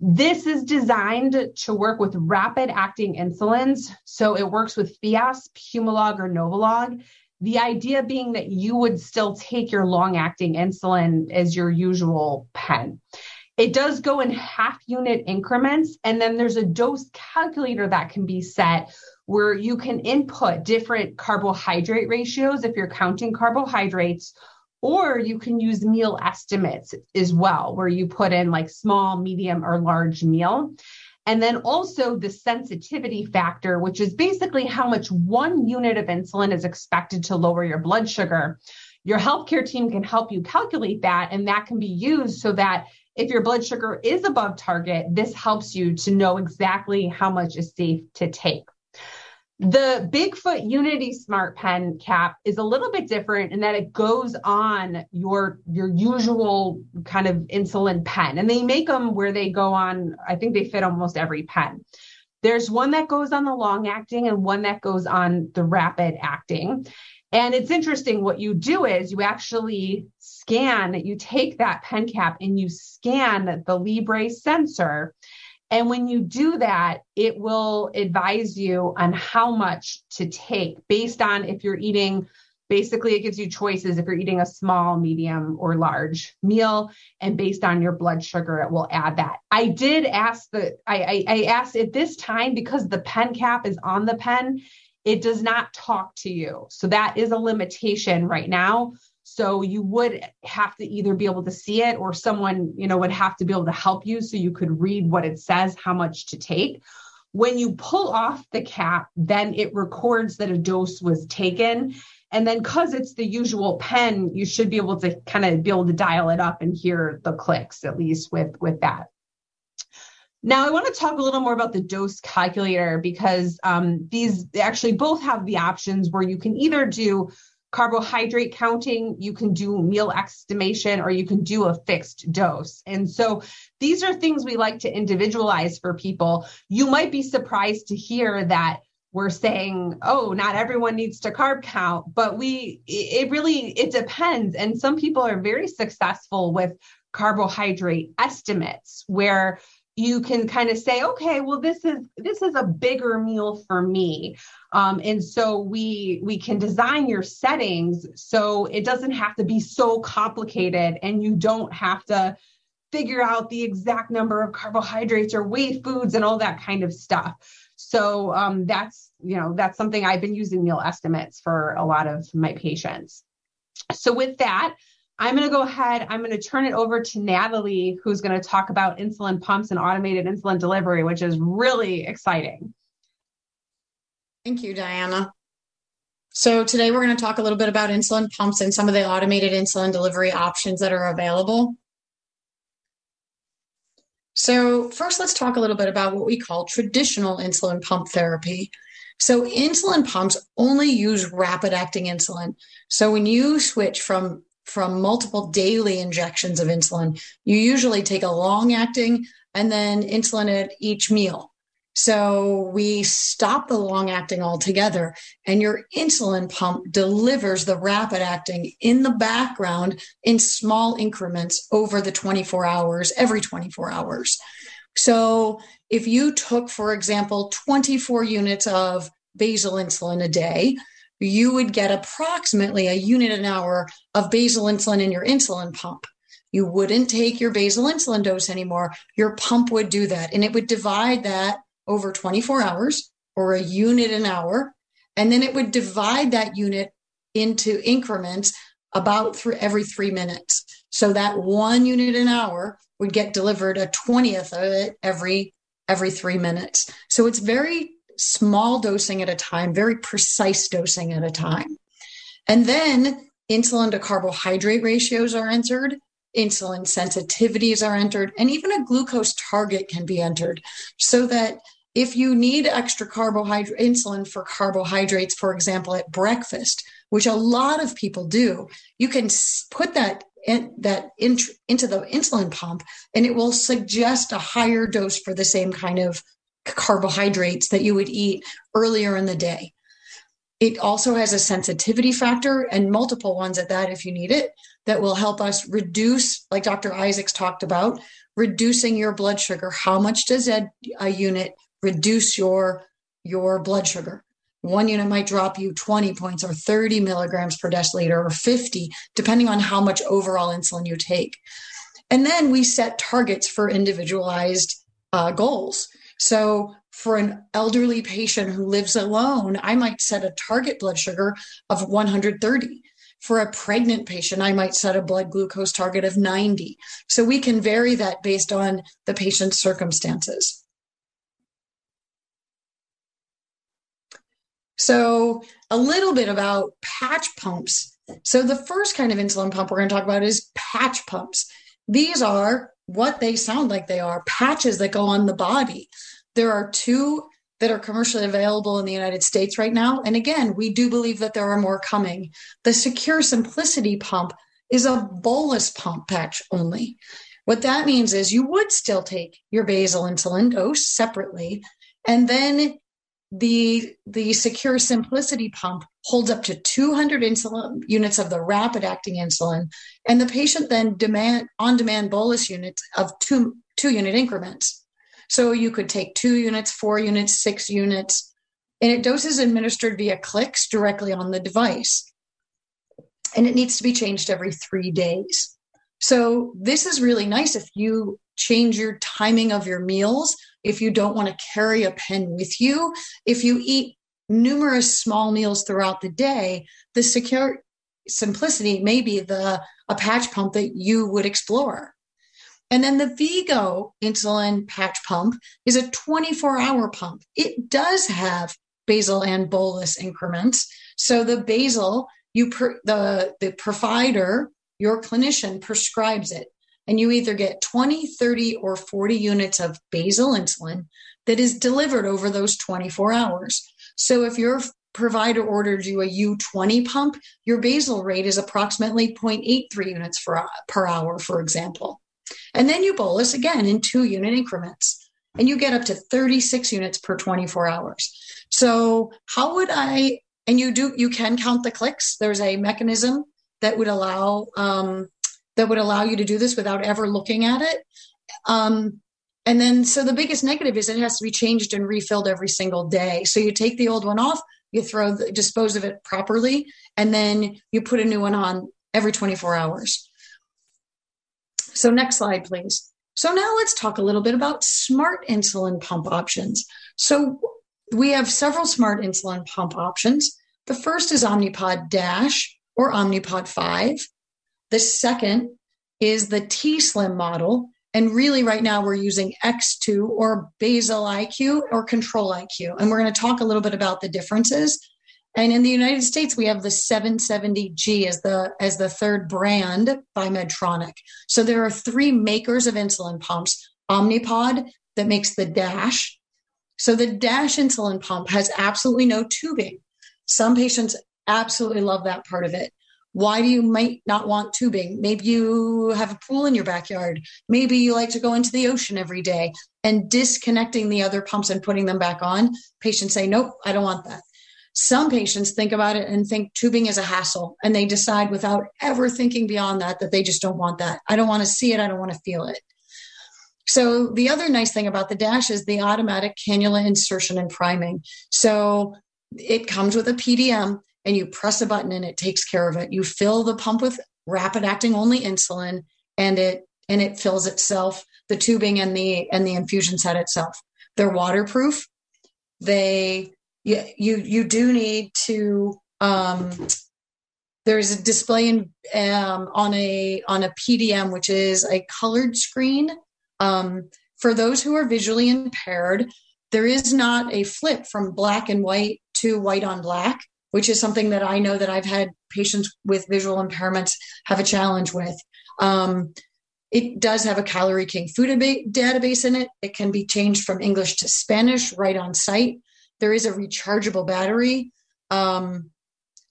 This is designed to work with rapid acting insulins. So, it works with Fiasp, Humalog, or Novolog. The idea being that you would still take your long acting insulin as your usual pen. It does go in half unit increments, and then there's a dose calculator that can be set where you can input different carbohydrate ratios if you're counting carbohydrates, or you can use meal estimates as well, where you put in like small, medium, or large meal. And then also the sensitivity factor, which is basically how much one unit of insulin is expected to lower your blood sugar. Your healthcare team can help you calculate that, and that can be used so that if your blood sugar is above target, this helps you to know exactly how much is safe to take. The Bigfoot Unity Smart Pen cap is a little bit different in that it goes on your your usual kind of insulin pen, and they make them where they go on. I think they fit almost every pen. There's one that goes on the long acting and one that goes on the rapid acting. And it's interesting what you do is you actually scan, you take that pen cap and you scan the Libre sensor and when you do that, it will advise you on how much to take based on if you're eating. Basically, it gives you choices if you're eating a small, medium, or large meal, and based on your blood sugar, it will add that. I did ask the I, I, I asked at this time because the pen cap is on the pen, it does not talk to you. So that is a limitation right now. So you would have to either be able to see it or someone, you know, would have to be able to help you so you could read what it says, how much to take. When you pull off the cap, then it records that a dose was taken. And then because it's the usual pen, you should be able to kind of be able to dial it up and hear the clicks, at least with, with that. Now, I want to talk a little more about the dose calculator because um, these actually both have the options where you can either do carbohydrate counting, you can do meal estimation, or you can do a fixed dose. And so these are things we like to individualize for people. You might be surprised to hear that we're saying oh not everyone needs to carb count but we it really it depends and some people are very successful with carbohydrate estimates where you can kind of say okay well this is this is a bigger meal for me um, and so we we can design your settings so it doesn't have to be so complicated and you don't have to figure out the exact number of carbohydrates or weigh foods and all that kind of stuff. So um, that's you know that's something I've been using meal estimates for a lot of my patients. So with that, I'm going to go ahead. I'm going to turn it over to Natalie, who's going to talk about insulin pumps and automated insulin delivery, which is really exciting. Thank you, Diana. So today we're going to talk a little bit about insulin pumps and some of the automated insulin delivery options that are available. So first, let's talk a little bit about what we call traditional insulin pump therapy. So insulin pumps only use rapid acting insulin. So when you switch from from multiple daily injections of insulin, you usually take a long acting and then insulin at each meal. So we stop the long acting altogether, and your insulin pump delivers the rapid acting in the background in small increments over the 24 hours, every 24 hours. So if you took, for example, 24 units of basal insulin a day, you would get approximately a unit an hour of basal insulin in your insulin pump. You wouldn't take your basal insulin dose anymore. Your pump would do that, and it would divide that over 24 hours or a unit an hour. And then it would divide that unit into increments about through every three minutes. So that one unit an hour would get delivered a 20th of it every every three minutes. So it's very small dosing at a time, very precise dosing at a time. And then insulin to carbohydrate ratios are entered, insulin sensitivities are entered, and even a glucose target can be entered so that if you need extra carbohydrate insulin for carbohydrates for example at breakfast which a lot of people do you can put that in, that in, into the insulin pump and it will suggest a higher dose for the same kind of carbohydrates that you would eat earlier in the day it also has a sensitivity factor and multiple ones at that if you need it that will help us reduce like dr isaacs talked about reducing your blood sugar how much does a, unit reduce your your blood sugar. One unit might drop you 20 points or 30 milligrams per deciliter or 50, depending on how much overall insulin you take. And then we set targets for individualized uh, goals. So for an elderly patient who lives alone, I might set a target blood sugar of 130. For a pregnant patient, I might set a blood glucose target of 90. So we can vary that based on the patient's circumstances. So, a little bit about patch pumps. So, the first kind of insulin pump we're going to talk about is patch pumps. These are what they sound like they are patches that go on the body. There are two that are commercially available in the United States right now. And again, we do believe that there are more coming. The CeQur Simplicity pump is a bolus pump patch only. What that means is you would still take your basal insulin dose separately, and then the the CeQur Simplicity pump holds up to 200 insulin units of the rapid acting insulin and the patient then demand on demand bolus units of two two unit increments. So you could take two units four units six units and it doses administered via clicks directly on the device. And it needs to be changed every three days. So this is really nice if you change your timing of your meals if you don't want to carry a pen with you, if you eat numerous small meals throughout the day, the CeQur Simplicity may be the a patch pump that you would explore. And then the V-Go insulin patch pump is a 24 hour pump. It does have basal and bolus increments. So the basal, you per, the the provider, your clinician prescribes it and you either get 20, 30, or 40 units of basal insulin that is delivered over those 24 hours. So if your provider ordered you a U20 pump, your basal rate is approximately 0.83 units for, per hour, for example. And then you bolus again in two unit increments, and you get up to 36 units per 24 hours. So, how would I? And you do, you can count the clicks. There's a mechanism that would allow um, that would allow you to do this without ever looking at it. Um, and then, so the biggest negative is it has to be changed and refilled every single day. So you take the old one off, you throw the, dispose of it properly, and then you put a new one on every 24 hours. So, next slide, please. So, now let's talk a little bit about smart insulin pump options. So, we have several smart insulin pump options. The first is Omnipod Dash or Omnipod 5. The second is the T Slim model. And really, right now, we're using X2 or Basal IQ or Control IQ. And we're going to talk a little bit about the differences. And in the United States, we have the 770G as the as the third brand by Medtronic. So there are three makers of insulin pumps: Omnipod that makes the Dash. So the Dash insulin pump has absolutely no tubing. Some patients absolutely love that part of it. Why do you might not want tubing? Maybe you have a pool in your backyard. Maybe you like to go into the ocean every day and disconnecting the other pumps and putting them back on. Patients say, nope, I don't want that. Some patients think about it and think tubing is a hassle and they decide without ever thinking beyond that that they just don't want that. I don't want to see it. I don't want to feel it. So the other nice thing about the dash is the automatic cannula insertion and priming. So it comes with a PDM and you press a button and it takes care of it. You fill the pump with rapid acting only insulin and it and it fills itself, the tubing and the and the infusion set itself. They're waterproof. They you you, you do need to um, there's a display in, um, on a on a PDM, which is a colored screen. Um, for those who are visually impaired, there is not a flip from black and white to white on black which is something that I know that I've had patients with visual impairments have a challenge with. Um, it does have a Calorie King food database in it. It can be changed from English to Spanish right on site. There is a rechargeable battery. Um,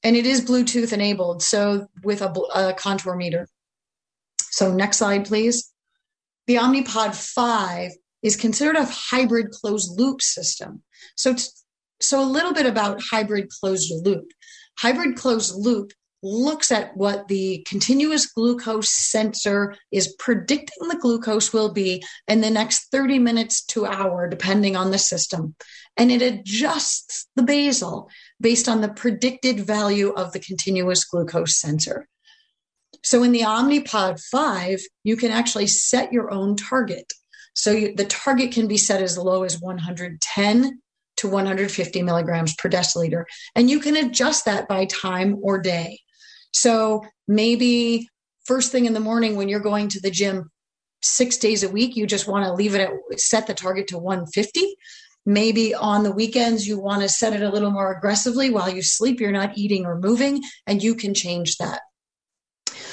and it is Bluetooth enabled, so with a, a contour meter. So, next slide, please. The Omnipod 5 is considered a hybrid closed loop system. So, so, a little bit about hybrid closed loop. Hybrid closed loop looks at what the continuous glucose sensor is predicting the glucose will be in the next 30 minutes to hour, depending on the system. And it adjusts the basal based on the predicted value of the continuous glucose sensor. So in the Omnipod 5, you can actually set your own target. So you, the target can be set as low as 110 to 150 milligrams per deciliter. And you can adjust that by time or day. So maybe first thing in the morning when you're going to the gym six days a week, you just want to leave it at set the target to 150. Maybe on the weekends, you want to set it a little more aggressively while you sleep, you're not eating or moving, and you can change that.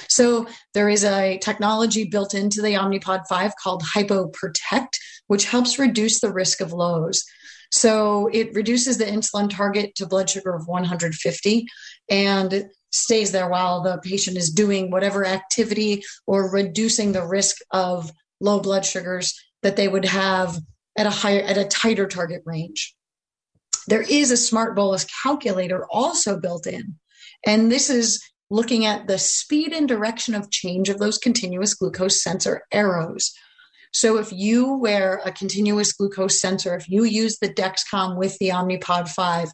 So there is a technology built into the Omnipod 5 called HypoProtect, which helps reduce the risk of lows. So it reduces the insulin target to blood sugar of 150 and stays there while the patient is doing whatever activity or reducing the risk of low blood sugars that they would have at a higher at a tighter target range. There is a smart bolus calculator also built in. And this is looking at the speed and direction of change of those continuous glucose sensor arrows. So if you wear a continuous glucose sensor, if you use the Dexcom with the Omnipod 5,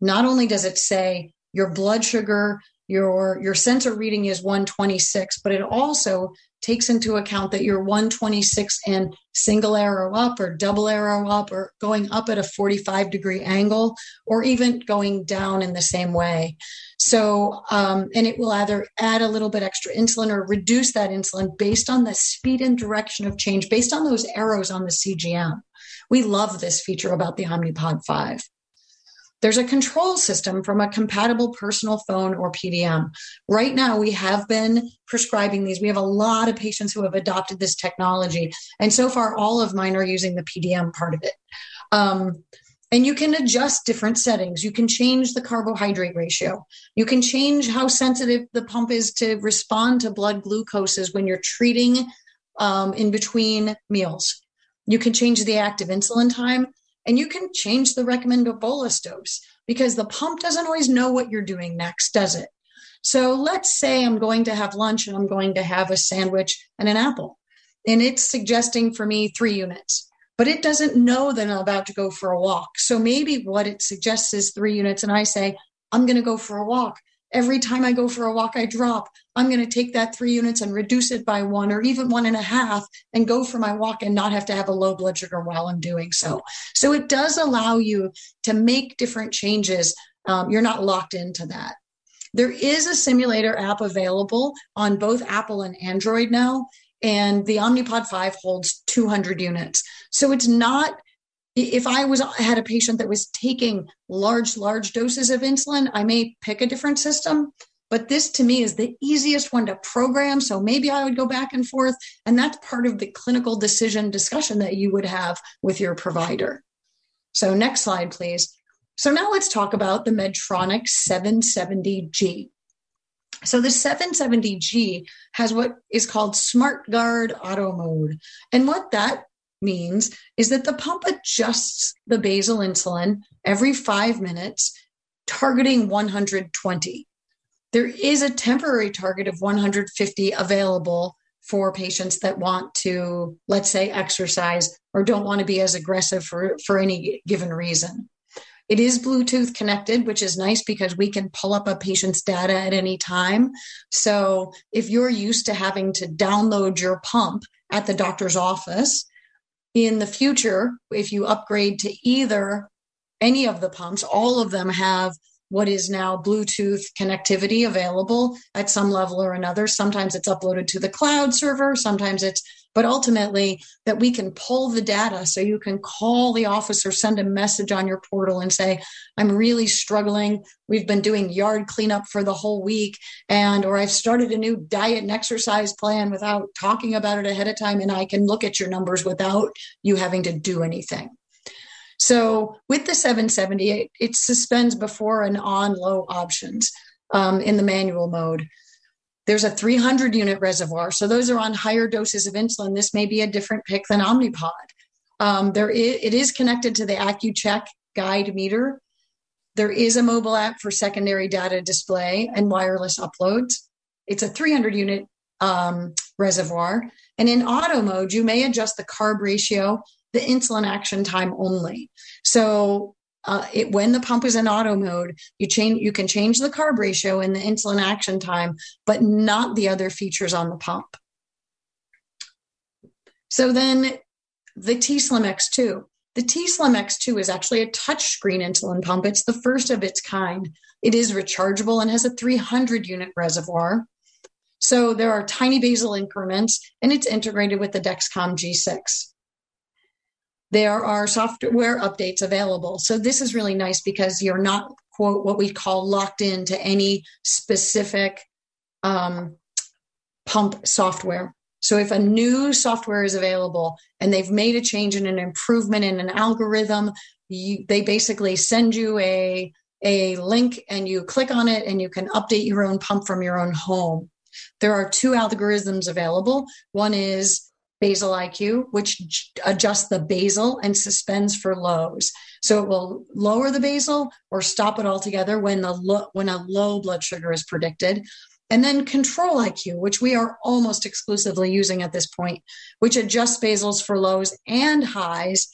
not only does it say your blood sugar, your your sensor reading is 126, but it also takes into account that you're 126 and single arrow up or double arrow up or going up at a 45 degree angle or even going down in the same way. So, um, and it will either add a little bit extra insulin or reduce that insulin based on the speed and direction of change, based on those arrows on the CGM. We love this feature about the Omnipod 5. There's a control system from a compatible personal phone or PDM. Right now, we have been prescribing these. We have a lot of patients who have adopted this technology. And so far, all of mine are using the PDM part of it. Um, and you can adjust different settings. You can change the carbohydrate ratio. You can change how sensitive the pump is to respond to blood glucoses when you're treating um, in between meals. You can change the active insulin time and you can change the recommended bolus dose because the pump doesn't always know what you're doing next, does it? So let's say I'm going to have lunch and I'm going to have a sandwich and an apple, and it's suggesting for me three units, but it doesn't know that I'm about to go for a walk. So maybe what it suggests is three units, and I say, I'm going to go for a walk. every time I go for a walk, I drop. I'm going to take that three units and reduce it by one or even one and a half and go for my walk and not have to have a low blood sugar while I'm doing so. So it does allow you to make different changes. Um, you're not locked into that. There is a simulator app available on both Apple and Android now, and the Omnipod 5 holds 200 units. So it's not if I was had a patient that was taking large, large doses of insulin, I may pick a different system. But this to me is the easiest one to program. So maybe I would go back and forth. And that's part of the clinical decision discussion that you would have with your provider. So next slide, please. So now let's talk about the Medtronic 770G. So the 770G has what is called SmartGuard Auto Mode. And what that means is that the pump adjusts the basal insulin every five minutes, targeting 120. There is a temporary target of 150 available for patients that want to, let's say, exercise or don't want to be as aggressive for, for any given reason. It is Bluetooth connected, which is nice because we can pull up a patient's data at any time. So if you're used to having to download your pump at the doctor's office, in the future, if you upgrade to either any of the pumps, all of them have what is now Bluetooth connectivity available at some level or another. Sometimes it's uploaded to the cloud server, sometimes it's, but ultimately that we can pull the data so you can call the office or send a message on your portal and say, I'm really struggling. We've been doing yard cleanup for the whole week, and or I've started a new diet and exercise plan without talking about it ahead of time, and I can look at your numbers without you having to do anything. So with the 770, it, suspends before and on low options um, in the manual mode. There's a 300 unit reservoir. So those are on higher doses of insulin. This may be a different pick than Omnipod. Um, there is, it is connected to the Accu-Chek guide meter. There is a mobile app for secondary data display and wireless uploads. It's a 300 unit um, reservoir. And in auto mode, you may adjust the carb ratio the insulin action time only. So uh, it, when the pump is in auto mode, you change you can change the carb ratio and the insulin action time, but not the other features on the pump. So then the T-Slim X2. The T-Slim X2 is actually a touchscreen insulin pump. It's the first of its kind. It is rechargeable and has a 300 unit reservoir. So there are tiny basal increments and it's integrated with the Dexcom G6 there are software updates available. So this is really nice because you're not quote what we call locked into any specific um, pump software. So if a new software is available and they've made a change and an improvement in an algorithm, you, they basically send you a a link and you click on it and you can update your own pump from your own home. There are two algorithms available. One is basal IQ, which adjusts the basal and suspends for lows. So it will lower the basal or stop it altogether when the lo- when a low blood sugar is predicted. And then control IQ, which we are almost exclusively using at this point, which adjusts basals for lows and highs.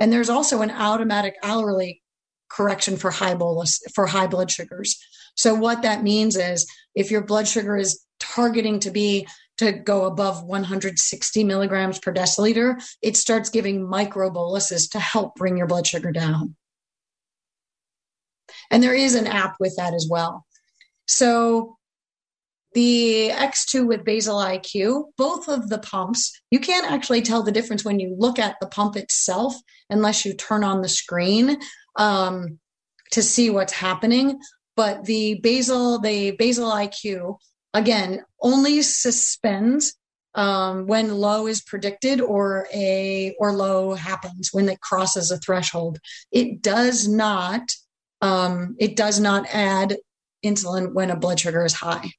And there's also an automatic hourly correction for high bolus for high blood sugars. So what that means is if your blood sugar is targeting to be to go above 160 milligrams per deciliter, it starts giving microboluses to help bring your blood sugar down. And there is an app with that as well. So the X2 with basal IQ, both of the pumps, you can't actually tell the difference when you look at the pump itself unless you turn on the screen um, to see what's happening. But the basal, the basal IQ again, only suspends um, when low is predicted or a or low happens when it crosses a threshold. It does not um, it does not add insulin when a blood sugar is high.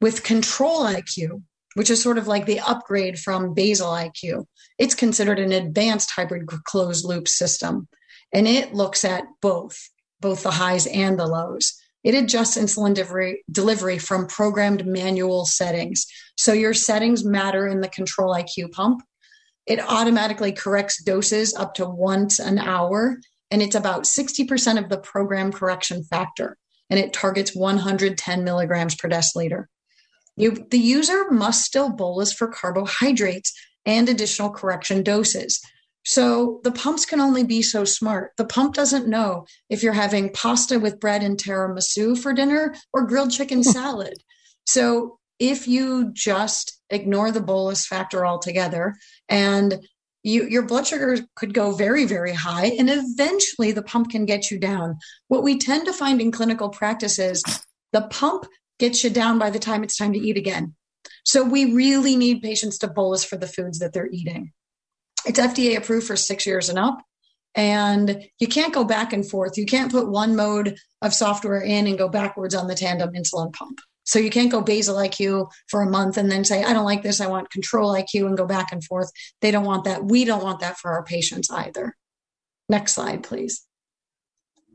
With control IQ, which is sort of like the upgrade from basal IQ, it's considered an advanced hybrid closed loop system. And it looks at both both the highs and the lows. It adjusts insulin delivery, delivery from programmed manual settings. So your settings matter in the Control IQ pump. It automatically corrects doses up to once an hour and it's about 60% of the program correction factor, and it targets 110 milligrams per deciliter. You, the user must still bolus for carbohydrates and additional correction doses. So the pumps can only be so smart. The pump doesn't know if you're having pasta with bread and tiramisu for dinner or grilled chicken hmm. salad. So if you just ignore the bolus factor altogether and you, your blood sugar could go very, very high, and eventually the pump can get you down. What we tend to find in clinical practice is the pump gets you down by the time it's time to eat again. So we really need patients to bolus for the foods that they're eating. It's FDA approved for six years and up. And you can't go back and forth. You can't put one mode of software in and go backwards on the tandem insulin pump. So you can't go basal IQ for a month and then say, I don't like this. I want control IQ and go back and forth. They don't want that. We don't want that for our patients either. Next slide, please.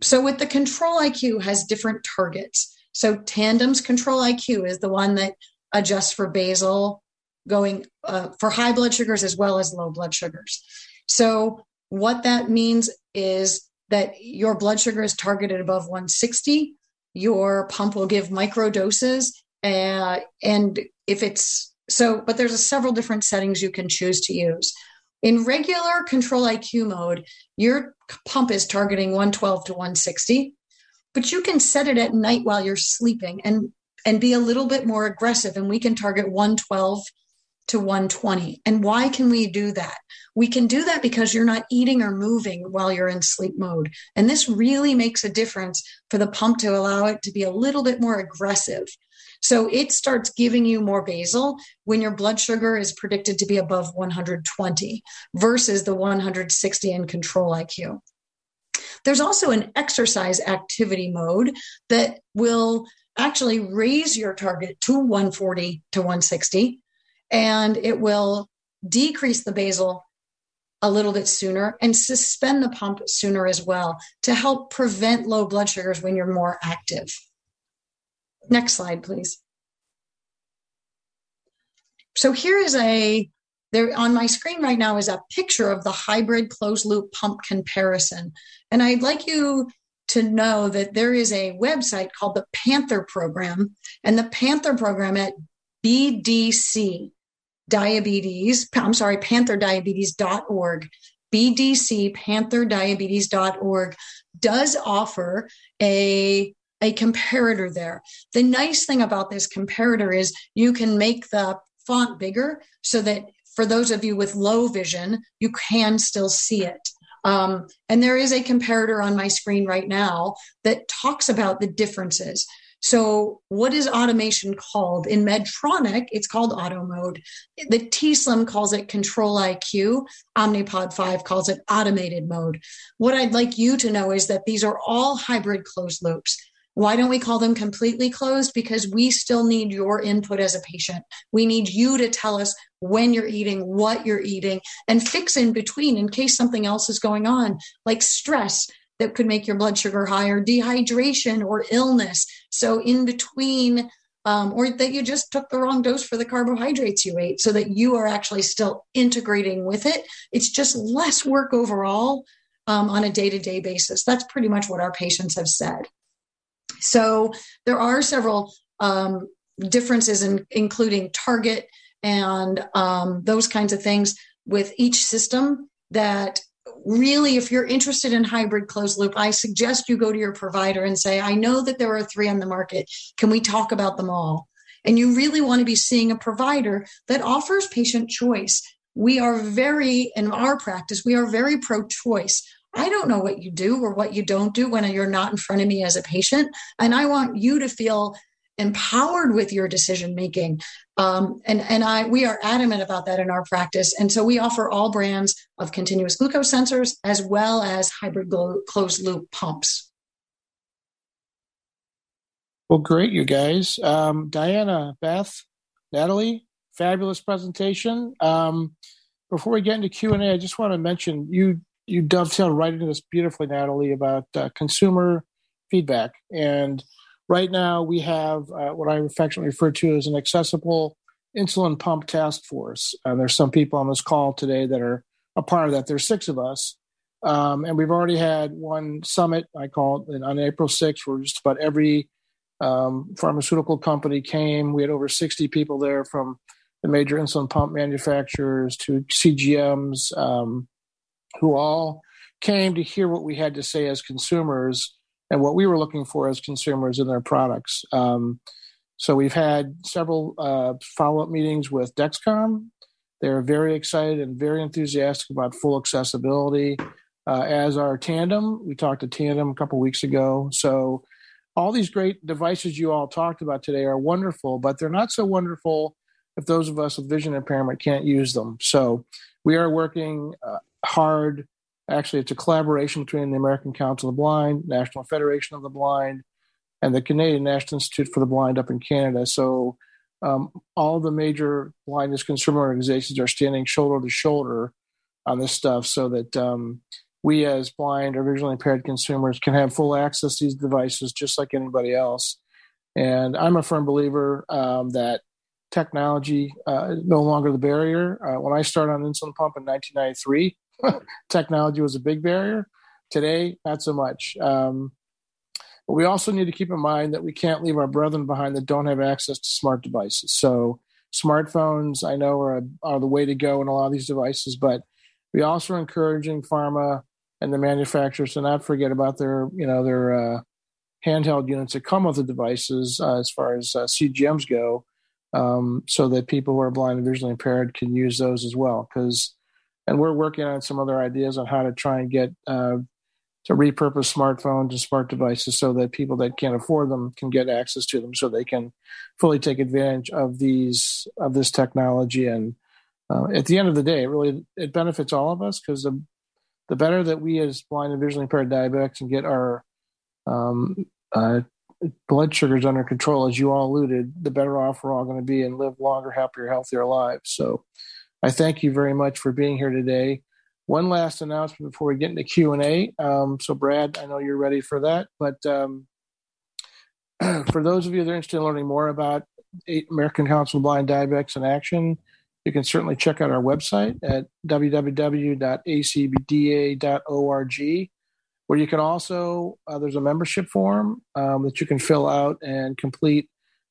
So with the control IQ has different targets. So Tandem's control IQ is the one that adjusts for basal going uh, for high blood sugars as well as low blood sugars. So what that means is that your blood sugar is targeted above 160 your pump will give micro doses. Uh, and if it's so, but there's a several different settings you can choose to use. In regular control IQ mode, your pump is targeting 112 to 160, but you can set it at night while you're sleeping and and be a little bit more aggressive and we can target 112 to 120. And why can we do that? We can do that because you're not eating or moving while you're in sleep mode. And this really makes a difference for the pump to allow it to be a little bit more aggressive. So it starts giving you more basal when your blood sugar is predicted to be above 120 versus the 160 in control IQ. There's also an exercise activity mode that will actually raise your target to 140 to 160 and it will decrease the basal a little bit sooner and suspend the pump sooner as well to help prevent low blood sugars when you're more active. Next slide, please. So here is a there on my screen right now is a picture of the hybrid closed loop pump comparison. And I'd like you to know that there is a website called the Panther program and the Panther program at BDC diabetes, I'm sorry, pantherdiabetes.org, BDC pantherdiabetes.org does offer a a comparator there. The nice thing about this comparator is you can make the font bigger so that for those of you with low vision, you can still see it. Um, and there is a comparator on my screen right now that talks about the differences. So, what is automation called? In Medtronic, it's called auto mode. The t:slim calls it control IQ. Omnipod 5 calls it automated mode. What I'd like you to know is that these are all hybrid closed loops. Why don't we call them completely closed? Because we still need your input as a patient. We need you to tell us when you're eating, what you're eating, and fix in between in case something else is going on, like stress that could make your blood sugar higher, dehydration or illness. So, in between, um, or that you just took the wrong dose for the carbohydrates you ate, so that you are actually still integrating with it. It's just less work overall um, on a day to day basis. That's pretty much what our patients have said. So, there are several um, differences, in, including target and um, those kinds of things with each system that really, if you're interested in hybrid closed loop, I suggest you go to your provider and say, I know that there are three on the market. Can we talk about them all? And you really want to be seeing a provider that offers patient choice. We are very, in our practice, we are very pro choice. I don't know what you do or what you don't do when you're not in front of me as a patient. And I want you to feel empowered with your decision making. Um, and and I we are adamant about that in our practice. And so we offer all brands of continuous glucose sensors as well as hybrid glo- closed loop pumps. Well, great, you guys. Um, Diana, Beth, Natalie, fabulous presentation. Um, before we get into Q and A, I just want to mention you you dovetail right into this beautifully, Natalie, about uh, consumer feedback and Right now, we have uh, what I affectionately refer to as an accessible insulin pump task force. Uh, there's some people on this call today that are a part of that. There's six of us. Um, and we've already had one summit, I call it, on April 6th, where just about every um, pharmaceutical company came. We had over 60 people there from the major insulin pump manufacturers to CGMs, um, who all came to hear what we had to say as consumers and what we were looking for as consumers in their products. Um, so we've had several uh, follow up meetings with Dexcom. They're very excited and very enthusiastic about full accessibility. Uh, as our Tandem, we talked to Tandem a couple weeks ago. So all these great devices you all talked about today are wonderful, but they're not so wonderful if those of us with vision impairment can't use them. So we are working uh, hard. Actually, it's a collaboration between the American Council of the Blind, National Federation of the Blind, and the Canadian National Institute for the Blind up in Canada. So um, all the major blindness consumer organizations are standing shoulder to shoulder on this stuff so that um, we as blind or visually impaired consumers can have full access to these devices just like anybody else. And I'm a firm believer um, that technology uh, no longer the barrier. Uh, when I started on insulin pump in 1993, technology was a big barrier. Today, not so much. Um, but we also need to keep in mind that we can't leave our brethren behind that don't have access to smart devices. So smartphones, I know, are, are the way to go in a lot of these devices, but we also are encouraging pharma and the manufacturers to not forget about their, you know, their uh, handheld units that come with the devices uh, as far as uh, CGMs go um, so that people who are blind and visually impaired can use those as well. Because, and we're working on some other ideas on how to try and get uh, to repurpose smartphones and smart devices so that people that can't afford them can get access to them, so they can fully take advantage of these of this technology. And uh, at the end of the day, it really it benefits all of us because the the better that we as blind and visually impaired diabetics can get our um, uh, blood sugars under control, as you all alluded, the better off we're all going to be and live longer, happier, healthier lives. So I thank you very much for being here today. One last announcement before we get into Q and A. Um, so, Brad, I know you're ready for that, but um, (clears throat) for those of you that are interested in learning more about American Council of Blind Diabetics in Action, you can certainly check out our website at www.acbda.org where you can also uh, there's a membership form um, that you can fill out and complete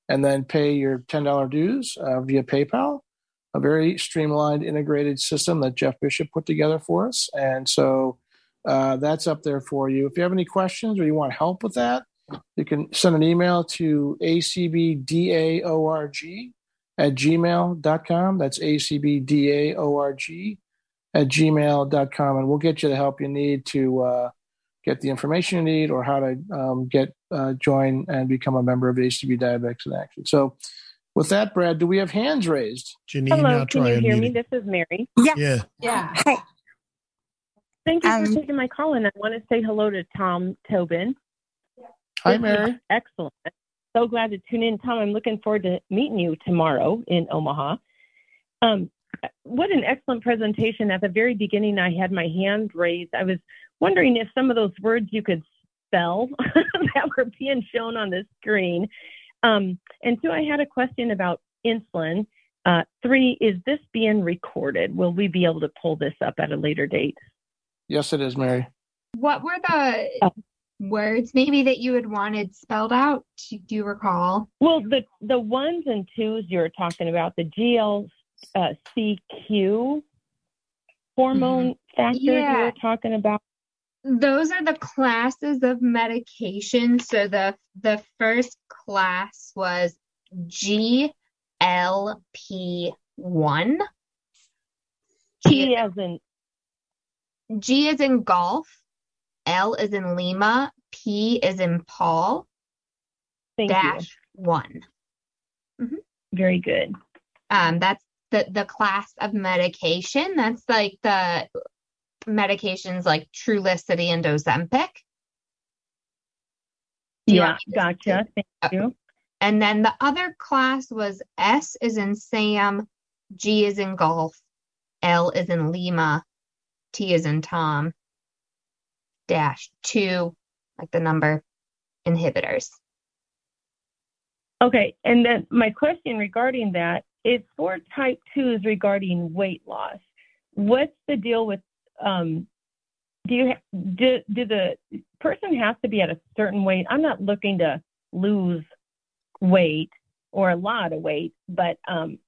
and then pay your $10 dues uh, via paypal a very streamlined integrated system that jeff bishop put together for us. And so uh, that's up there for you. If you have any questions or you want help with that you can send an email to acbdaorg at gmail.com that's acbdaorg at gmail.com and we'll get you the help you need to uh, get the information you need or how to um, get uh, join and become a member of ACB Diabetics in Action. So, with that, Brad, do we have hands raised? Janine, Hello, can you hear me? This is Mary. Yeah. Yeah. Yeah. Hi. Thank you Um, for taking my call, and I want to say hello to Tom Tobin. Hi, Mary. Excellent. So glad to tune in, Tom. I'm looking forward to meeting you tomorrow in Omaha. Um, what an excellent presentation. At the very beginning, I had my hand raised. I was wondering if some of those words you could spell (laughs) that were being shown on the screen. Um, and so I had a question about insulin. Uh, three, is this being recorded? Will we be able to pull this up at a later date? Yes, it is, Mary. What were the Oh. words maybe that you had wanted spelled out? Do do you recall? Well, the the ones and twos you were talking about, the GLCQ hormone factors you Yeah. were talking about. Those are the classes of medication. So the the first class was GLP1. T as in G is in golf, L is in Lima, P is in Paul, thank you. dash one. Very good. Um, that's the the class of medication. That's like the medications like Trulicity and Ozempic. Yeah, want me to- gotcha. Thank Uh, you. And then the other class was S is in Sam, G is in golf, L is in Lima, T is in Tom, dash two, like the number inhibitors. Okay, and then my question regarding that is for type twos regarding weight loss. What's the deal with um, do you do, do the person has to be at a certain weight? I'm not looking to lose weight or a lot of weight, but um,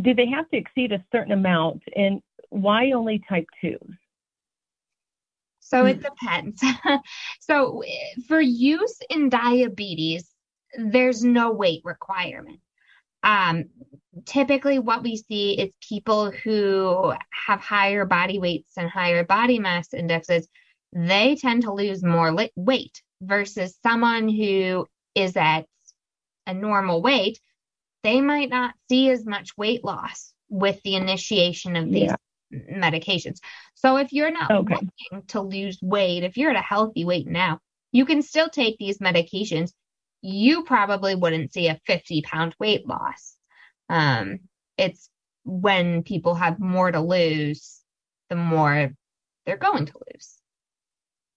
do they have to exceed a certain amount? And why only type twos? So it depends. (laughs) so for use in diabetes, there's no weight requirement. Um, typically, what we see is people who have higher body weights and higher body mass indexes, they tend to lose more li- weight versus someone who is at a normal weight. They might not see as much weight loss with the initiation of these yeah. medications. So if you're not okay. looking to lose weight, if you're at a healthy weight now, you can still take these medications you probably wouldn't see a 50 pound weight loss. Um, it's when people have more to lose, the more they're going to lose.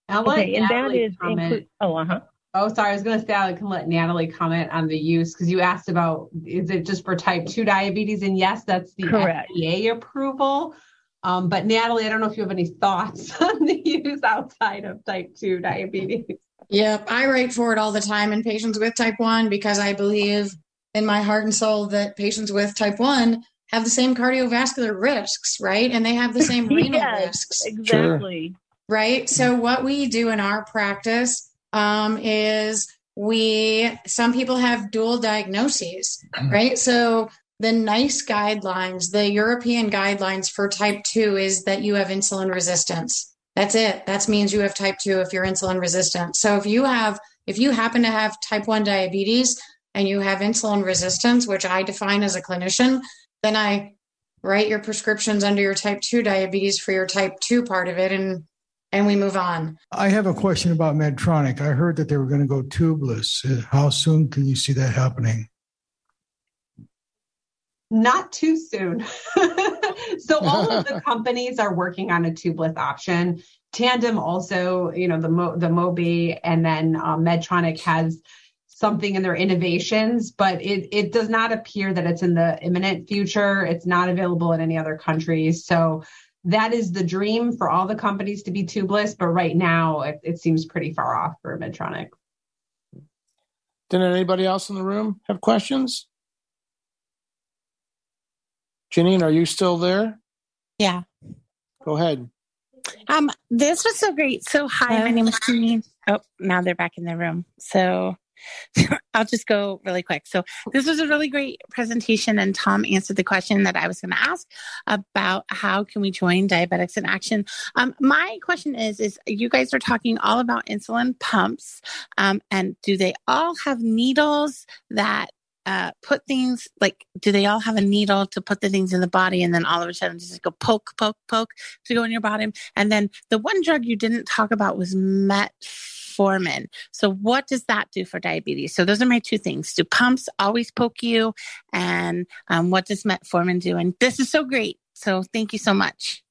I'll okay, and that is inclu- oh, uh-huh. Oh, sorry. I was going to say I can let Natalie comment on the use because you asked about is it just for type two diabetes? And yes, that's the Correct. FDA approval. Um, but Natalie, I don't know if you have any thoughts (laughs) on the use outside of type two diabetes. Yep, I write for it all the time in patients with type 1 because I believe in my heart and soul that patients with type 1 have the same cardiovascular risks, right? And they have the same (laughs) renal yes, risks. Exactly. Right. So, what we do in our practice um, is we, some people have dual diagnoses, right? So, the NICE guidelines, the European guidelines for type 2 is that you have insulin resistance. That's it. That means you have type 2 if you're insulin resistant. So if you have if you happen to have type 1 diabetes and you have insulin resistance, which I define as a clinician, then I write your prescriptions under your type 2 diabetes for your type 2 part of it and and we move on. I have a question about Medtronic. I heard that they were going to go tubeless. How soon can you see that happening? Not too soon. (laughs) so all of the (laughs) companies are working on a tubeless option. Tandem also, you know, the Mo, the Mobi, and then um, Medtronic has something in their innovations, but it it does not appear that it's in the imminent future. It's not available in any other countries. So that is the dream for all the companies to be tubeless, but right now it, it seems pretty far off for Medtronic. Did anybody else in the room have questions? Janine, are you still there? Yeah. Go ahead. Um, this was so great. So, hi, my name is Janine. Oh, now they're back in the room. So, (laughs) I'll just go really quick. So, this was a really great presentation, and Tom answered the question that I was going to ask about how can we join Diabetics in Action. Um, my question is: is you guys are talking all about insulin pumps, um, and do they all have needles that uh, put things like do they all have a needle to put the things in the body and then all of a sudden just go poke poke poke to go in your body? And then the one drug you didn't talk about was metformin. So what does that do for diabetes? So those are my two things. Do pumps always poke you? And um, what does metformin do? And this is so great. So thank you so much.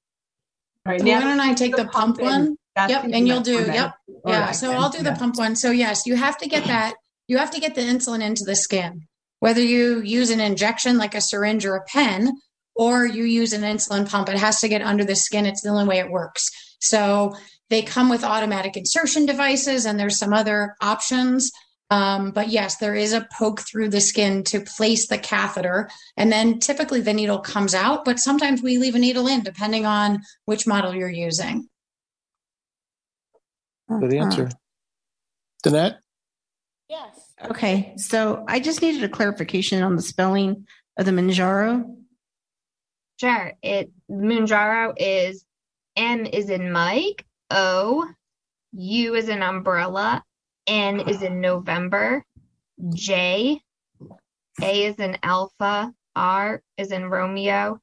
All right now don't i take the, the pump, pump one? Yep and you'll do yep. Yeah so i'll do the pump one. So yes you have to get that you have to get the insulin into the skin whether you use an injection like a syringe or a pen, or you use an insulin pump, it has to get under the skin. It's the only way it works. So they come with automatic insertion devices, and there's some other options. Um, but yes, there is a poke through the skin to place the catheter. And then typically the needle comes out, but sometimes we leave a needle in depending on which model you're using. Good answer. Danette? Yes. Okay, so I just needed a clarification on the spelling of the Mounjaro. Sure. It Mounjaro is M is in Mike, O, U is in umbrella, N is in November, J, A is in Alpha, R is in Romeo,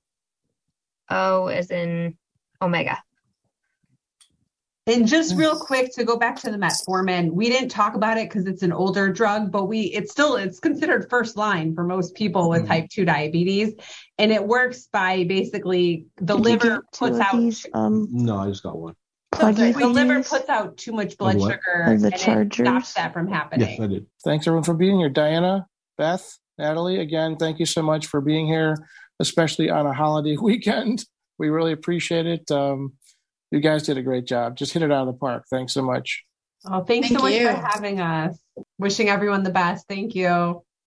O is in Omega. And just real quick to go back to the metformin, we didn't talk about it because it's an older drug, but we it's still it's considered first line for most people with mm-hmm. type 2 diabetes. And it works by basically the Did liver puts out these, um, No, I just got one. So the, the liver puts out too much blood sugar and it stops that from happening. Yes, I did. Thanks everyone for being here. Diana, Beth, Natalie, again, thank you so much for being here, especially on a holiday (laughs) weekend. We really appreciate it. Um, You guys did a great job. Just hit it out of the park. Thanks so much. Oh, thanks Thank so much you. for having us. Wishing everyone the best. Thank you.